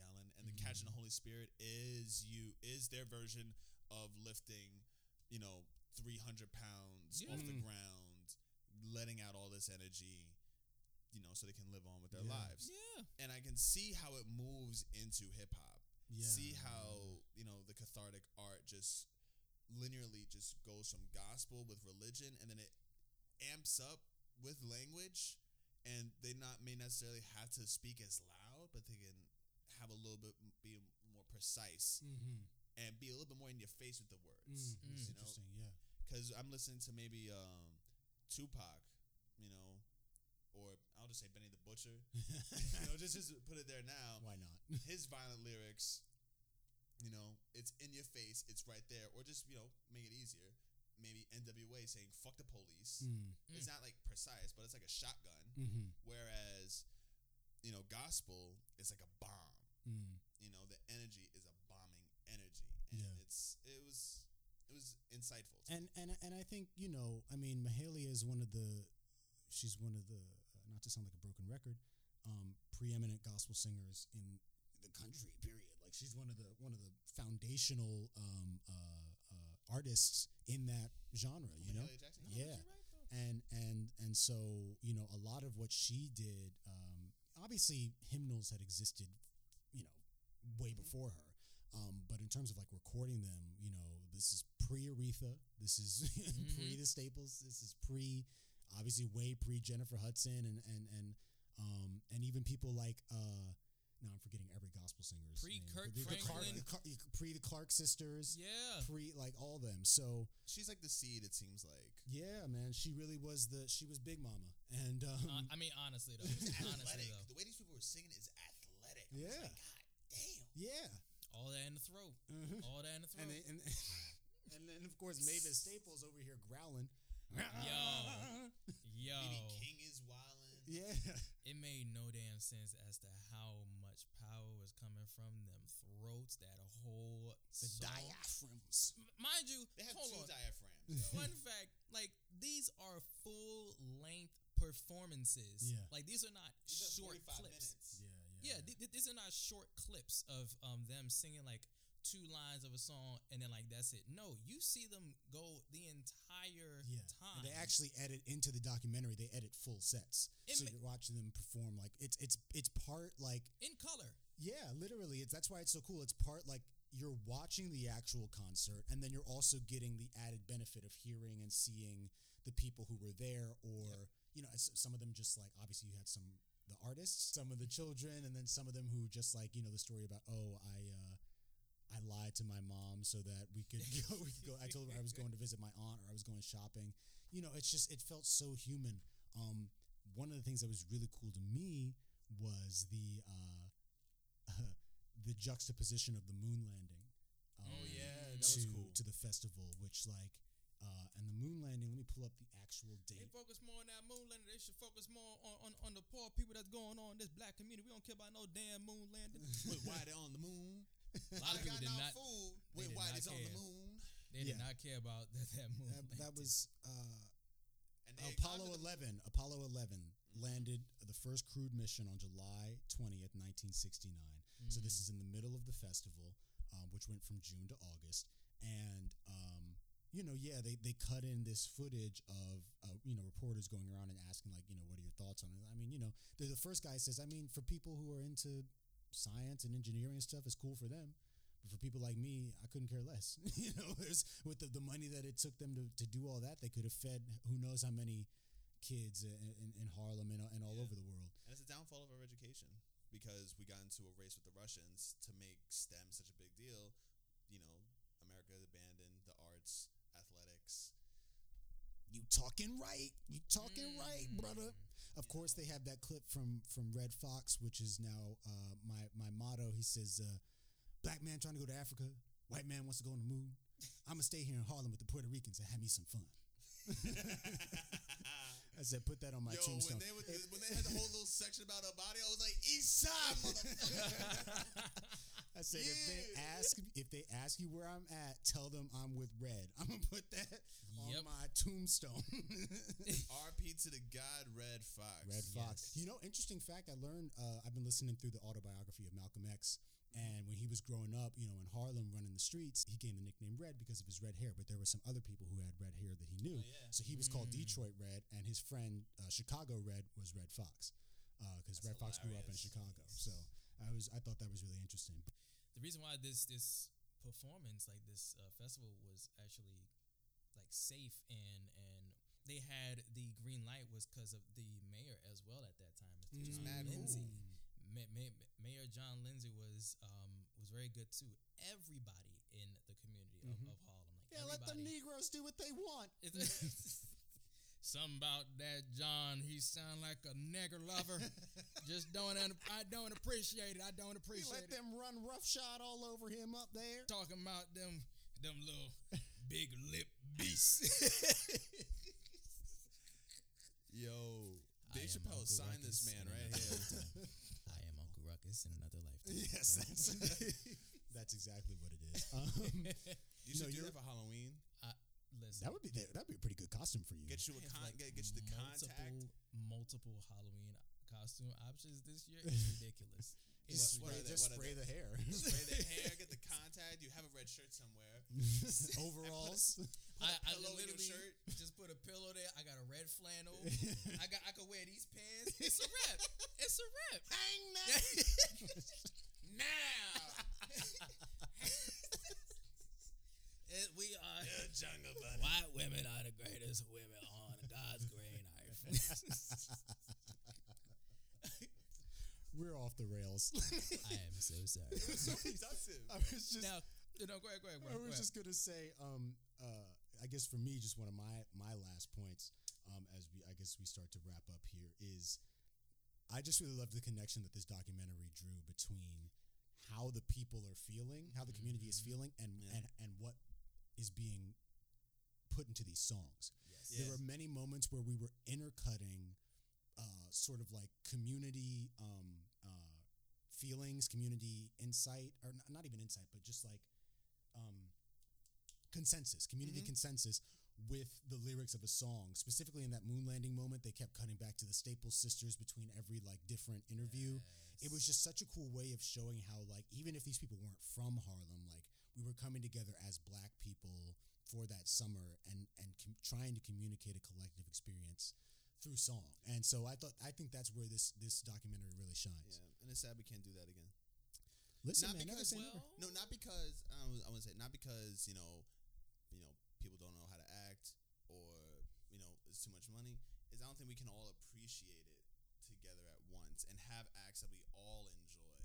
the catching the Mm. Holy Spirit is you is their version of lifting, you know, three hundred pounds off the ground, letting out all this energy, you know, so they can live on with their Yeah. lives. yeah And I can see how it moves into hip hop. yeah, See how you know the cathartic art just linearly just goes from gospel with religion, and then it amps up with language, and they not may necessarily have to speak as loud, but they can have a little bit be more precise Mm-hmm. and be a little bit more in your face with the words. Mm, it's Mm. You know, interesting. Yeah, because I'm listening to maybe um, Tupac, you know, or I'll just say Benny the Butcher. you know, just just put it there now. why not? His violent lyrics, you know, it's in your face, it's right there, or just you know make it easier. Maybe NWA saying "fuck the police." Mm, It's not like precise, but it's like a shotgun. mm-hmm. Whereas, you know, gospel is like a bomb. Mm. You know, the energy is a bombing energy, and Yeah. it's it was it was insightful. to me. And and and I think you know, I mean, Mahalia is one of the, she's one of the, uh, not to sound like a broken record, um, preeminent gospel singers in the country. Period. Like she's one of the one of the foundational um, uh, uh, artists in that genre. You know, No, Yeah. right, and and and so you know, a lot of what she did, um, obviously, hymnals had existed, know, way before her. Um, but in terms of like recording them, you know, this is pre Aretha. This is pre the Staples. This is pre, obviously, way pre Jennifer Hudson, and and and um, and even people like uh, now I'm forgetting every gospel singer's Pre name. Kirk the, the Clark, the Clark- pre the Clark sisters, yeah pre like all them. So She's like the seed. It seems like. yeah, man, she really was the she was Big Mama, and um, Uh, I mean, honestly though, honestly though, The way these people were singing is athletic. I'm Yeah. just like, God damn. Yeah, all that in the throat, Mhm. all that in the throat. and they, and and then of course Mavis Staples over here growling. Yo, BB King is wildin'. yeah, it made no damn sense as to how much power was coming from them throats. That whole the song. diaphragms. M- Mind you, They have hold two on. diaphragms. Fun fact: like these are full length performances. Yeah. Like these are not These are short 45 clips. minutes. Yeah, Yeah, th- th- these are not short clips of um them singing like two lines of a song and then like that's it. No, you see them go the entire yeah. time. And they actually edit into the documentary. They edit full sets, It so ma- you're watching them perform. Like it's it's it's part like in color. Yeah, literally. It's that's why it's so cool. It's part like you're watching the actual concert, and then you're also getting the added benefit of hearing and seeing the people who were there, or you know, some of them just like obviously you had some the artists, some of the children, and then some of them who just like you know the story about oh I uh, I lied to my mom so that we could go. We could go. I told her I was going to visit my aunt or I was going shopping. You know, it's just it felt so human. Um, one of the things that was really cool to me was the uh, the juxtaposition of the moon landing. Um, Oh, yeah, that to, was cool. to the festival, which like Uh, and the moon landing. Let me pull up the actual date. They focus more on that moon landing. They should focus more on, on, on the poor people that's going on in this black community. We don't care about no damn moon landing. Wait, why they on the moon? A lot of people did not. food. they Wait, why not on the moon? They did Yeah. not care about that, that moon. That, that was uh, And Apollo 11. the- Apollo 11 landed the first crewed mission on July 20th, 1969. So this is in the middle of the festival, um, which went from June to August. And, um, you know, yeah, they, they cut in this footage of, uh, you know, reporters going around and asking, like, you know, what are your thoughts on it? I mean, you know, the, the first guy says, I mean, for people who are into science and engineering and stuff, it's cool for them. But for people like me, I couldn't care less. you know, there's, with the, the money that it took them to, to do all that, they could have fed who knows how many kids in, in, in Harlem and, and all Yeah. over the world. And it's a downfall of our education because we got into a race with the Russians to make STEM such a big deal. You know, America abandoned the arts. You talking right? You talking right, brother? Of course, they have that clip from from Redd Foxx, which is now uh, my my motto. He says, uh, "Black man trying to go to Africa, white man wants to go on the moon. I'm gonna stay here in Harlem with the Puerto Ricans and have me some fun." I said, "Put that on my Yo, tombstone." when they, would, when they had the whole little section about her body, I was like, East Side, motherfucker. I said, if they ask if they ask you where I'm at, tell them I'm with Red. I'm gonna put that Yep. on my tombstone. RP to the God Redd Foxx. Redd Foxx. Yes. You know, interesting fact. I learned. Uh, I've been listening through the autobiography of Malcolm X, and when he was growing up, you know, in Harlem, running the streets, he gained the nickname Red because of his red hair. But there were some other people who had red hair that he knew. Oh, yeah. So he was called Mm. Detroit Red, and his friend uh, Chicago Red was Redd Foxx, because That's Redd Foxx grew up in hilarious. Chicago. So I was. I thought that was really interesting. the reason why this this performance like this uh, festival was actually like safe and and they had the green light was because of the mayor as well at that time Mr. Which John. Lindsay Ma- Ma- Mayor John Lindsay was um was very good to everybody in the community of, Mhm. of Harlem like Yeah, let the. Negroes do what they want. It's- Something about that John, he sound like a nigger lover. Just don't, un- I don't appreciate it. I don't He appreciate let it. them run roughshod all over him up there. talking about them them little big lip beasts. Yo, I Dave Chappelle signed this man right here. I am Uncle Ruckus in another lifetime. yes, that's that's exactly what it is. Um, You No, should do you're- that for Halloween. Listen, that would be that would be a pretty good costume for you. Get you a have, con- like, get, get you the multiple, contact. multiple Halloween costume options this year. It's ridiculous. It's just What- what spray, are they? just What spray the hair. Spray the hair, get the contact. You have a red shirt somewhere. Overalls. Put I, a I pillow in your literally shirt. just put a pillow there. I got a red flannel. I got I could wear these pants. It's a rep. It's a rep. Hang that now. It- we are Yeah, jungle bunny. white women are the greatest women on God's green earth. We're off the rails. I am so sorry. It was so productive. I was just Now, you know, go ahead, go ahead, go I ahead. was just gonna say, um, uh, I guess for me, just one of my my last points, um, as we I guess we start to wrap up here is, I just really love the connection that this documentary drew between how the people are feeling, how the community is feeling, and Yeah. and and what is being put into these songs. yes. There Yeah. were many moments where we were intercutting, uh, sort of like community um, uh, feelings, community insight, or n- not even insight, but just like um, consensus, community Mhm. consensus with the lyrics of a song. Specifically in that moon landing moment, they kept cutting back to the Staples sisters between every like different interview. It was just such a cool way of showing how like even if these people weren't from Harlem, like we were coming together as black people for that summer and and com- trying to communicate a collective experience through song. And so I thought I think that's where this this documentary really shines. Yeah, and it's sad we can't do that again. Listen, Not man, because- well, No, not because I I want to say not because you know, you know, people don't know how to act or you know, it's too much money. Is I don't think we can all appreciate it together at once and have acts that we all enjoy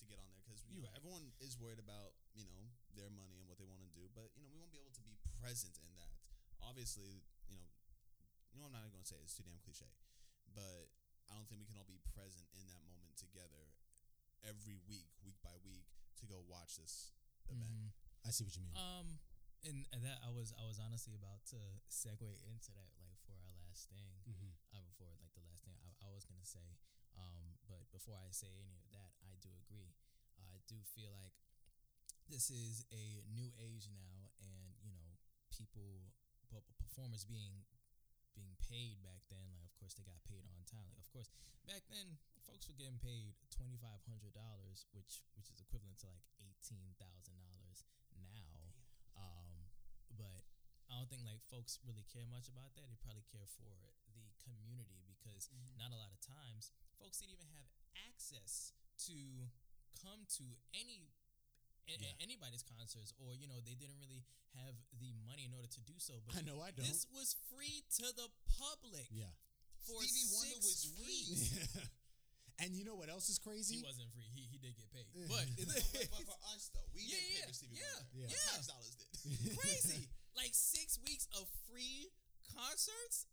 to get on there because you You're know right. everyone is worried about you know their money and what they want to do, but you know we won't be able to be present in that. Obviously, you know, you know I'm not even going to say it, it's too damn cliche, but I don't think we can all be present in that moment together every week, week by week, to go watch this event. Mhm. I see what you mean. Um, and and that I was I was honestly about to segue into that like for our last thing Mm-hmm. uh, before like the last thing I, I was gonna say um but before I say any of that I do agree uh, I do feel like this is a new age now and you know people but performers being being paid back then like of course they got paid on time. Like of course back then folks were getting paid twenty five hundred dollars which which is equivalent to like eighteen thousand dollars now. Um but I don't think like folks really care much about that. They probably care for the community because not a lot of times folks didn't even have access to come to any a- a- Yeah. anybody's concerts or you know they didn't really have the money in order to do so. But I know I don't. this was free to the public yeah. for Stevie Wonder was free. weeks. and you know what else is crazy? He wasn't free. He he did get paid, but but, but for us though, we Yeah, didn't pay for Stevie yeah, Wonder. yeah. Our Yeah. tax dollars did. crazy. like six weeks of free concerts.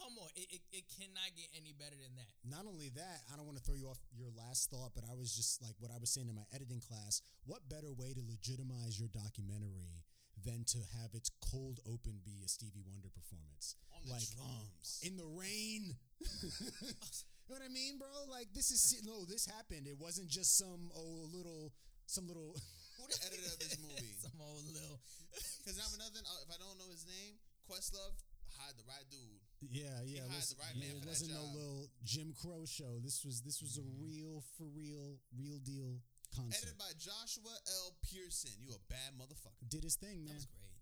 Come on, it, it, it cannot get any better than that. Not only that, I don't want to throw you off your last thought, but I was just like what I was saying in my editing class. What better way to legitimize your documentary than to have its cold open be a Stevie Wonder performance? On the like drums. in the rain. you know what I mean, bro? Like this is no, this happened. It wasn't just some oh little some little Who the editor of this movie? Some old little. Because now for nothing, uh, if I don't know his name, Questlove, hired the right dude. Yeah, yeah. hired listen, the right yeah, man it that wasn't no little Jim Crow show. This was this was a real for real real deal concert. Edited by Joshua L. Pearson. You a bad motherfucker. Did his thing, man. That was great.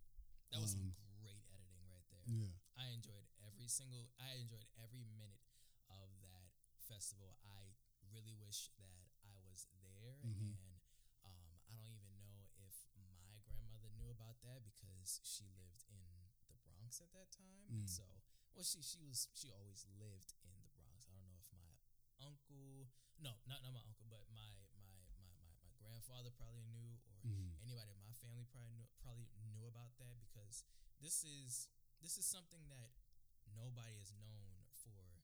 That was Um, some great editing right there. Yeah. I enjoyed every single. I enjoyed every minute of that festival. I really wish that I was there, Mhm. and um, I don't even know if my grandmother knew about that because she lived in the Bronx at that time, and Mm. so well, she she was she always lived in the Bronx. I don't know if my uncle, no, not not my uncle, but my my my my, my grandfather probably knew, or Mhm. anybody in my family probably knew, probably knew about that because this is this is something that nobody has known for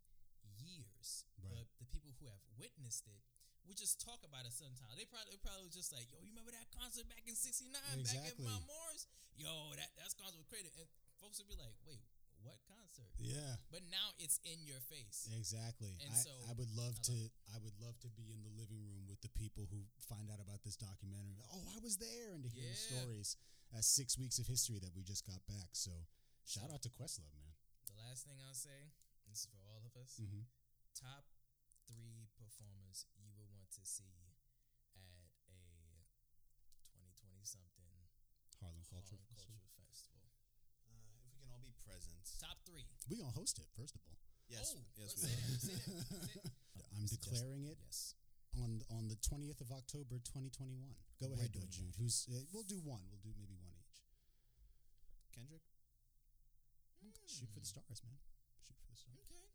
years. Right. But the people who have witnessed it, we just talk about it sometimes. They probably they probably just like, "Yo, you remember that concert back in '69 back at Exactly. Mount Morris? Yo, that that's concert was crazy." And folks would be like, "Wait, what concert?" Yeah. But now it's in your face. Exactly. And I, so, I would love I to love I would love to be in the living room with the people who find out about this documentary. Oh, I was there and to hear the stories. That's six weeks of history that we just got back. So shout out to Questlove, man. The last thing I'll say, this is for all of us. Mm-hmm. top three performers you would want to see at a 2020 something Harlem Cultural Harlem Festival. Cultural Festival. Uh, if we can all be present. Top three. We gonna host it first of all. Yes, Oh, yes, we that, say that, say that. I'm declaring it Yes. on on the 20th of October, 2021. Go We're ahead, doing though, Jude. Who's uh, we'll do one. We'll do maybe one each. Kendrick. Shoot for the stars, man. Shoot for the stars. Okay.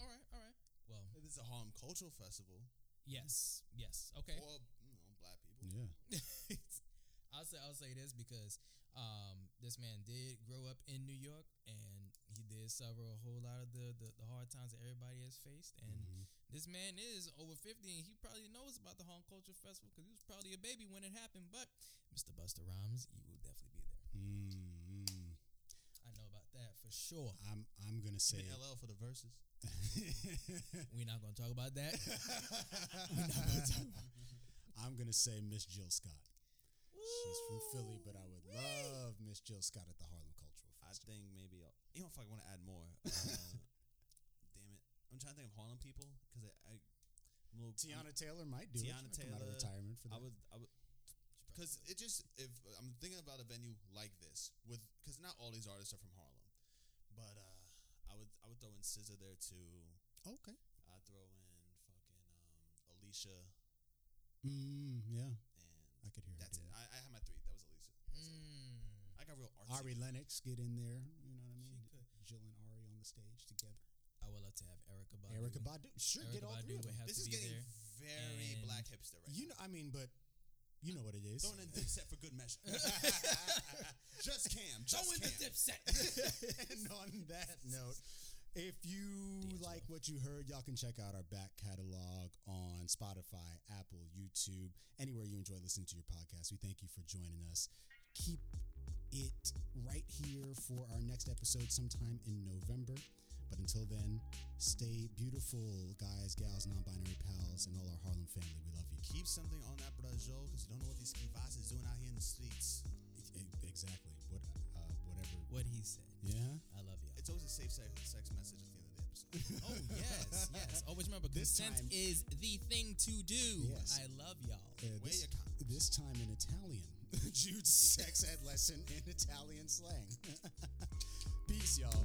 All right. All right. Well, This is a Harlem Cultural Festival yes. Yes. Okay. for you know black people. Yeah. I'll say I'll say this because um, this man did grow up in New York and he did suffer a whole lot of the, the, the hard times that everybody has faced. And Mhm. this man is over 50 and he probably knows about the Harlem Culture Festival because he was probably a baby when it happened. But Mr. Busta Rhymes, you will definitely be there. Mm, I know about that for sure. I'm I'm gonna say In it. LL for the verses. We're not going to talk about that. I'm gonna say Miss Jill Scott. She's from Philly, but I would Woo-wee. love Miss Jill Scott at the Harlem Cultural Festival. I think maybe I'll, you know if I want to add more. Uh, damn it, I'm trying to think of Harlem people because I, I I'm a little Teyana Taylor might do Teyana it. Come out of Taylor, retirement for that. I would I would because it just if I'm thinking about a venue like this with because not all these artists are from Harlem, but uh, I would I would throw in SZA there too. okay. I'd throw in fucking um, Alicia Mm, yeah, and I could hear. that's it. doing I, I have my three. That was Alicia. That's it. Mm. I got real artsy. Ari Lennox get in there. You know what I She mean? could. Jill and Ari on the stage together. I would love to have Erykah Badu. Erykah Badu, sure, Erykah get all Badu three of them. This is getting there. very And- black hipster right You now. know, I mean, but you know what it is. Throwing in Dipset for good measure. just Cam. Just the Cam. dipset. and on that note, if you D'Angelo. like what you heard, y'all can check out our back catalog on Spotify, Apple, YouTube, anywhere you enjoy listening to your podcast. We thank you for joining us. Keep it right here for our next episode sometime in November. But until then, stay beautiful, guys, gals, non binary pals, and all our Harlem family. We love you. Keep something on that, brother Joe, because you don't know what these kivas is doing out here in the streets. Exactly. What, uh, whatever. What he said. Yeah. I love y'all. It's always a safe sex, sex message at the end of the episode. Oh yes, yes. Always remember, This consent time- is the thing to do. Yes. I love y'all. Uh, Wear this, your this time in Italian. Jude's sex ed lesson in Italian slang. Peace, y'all.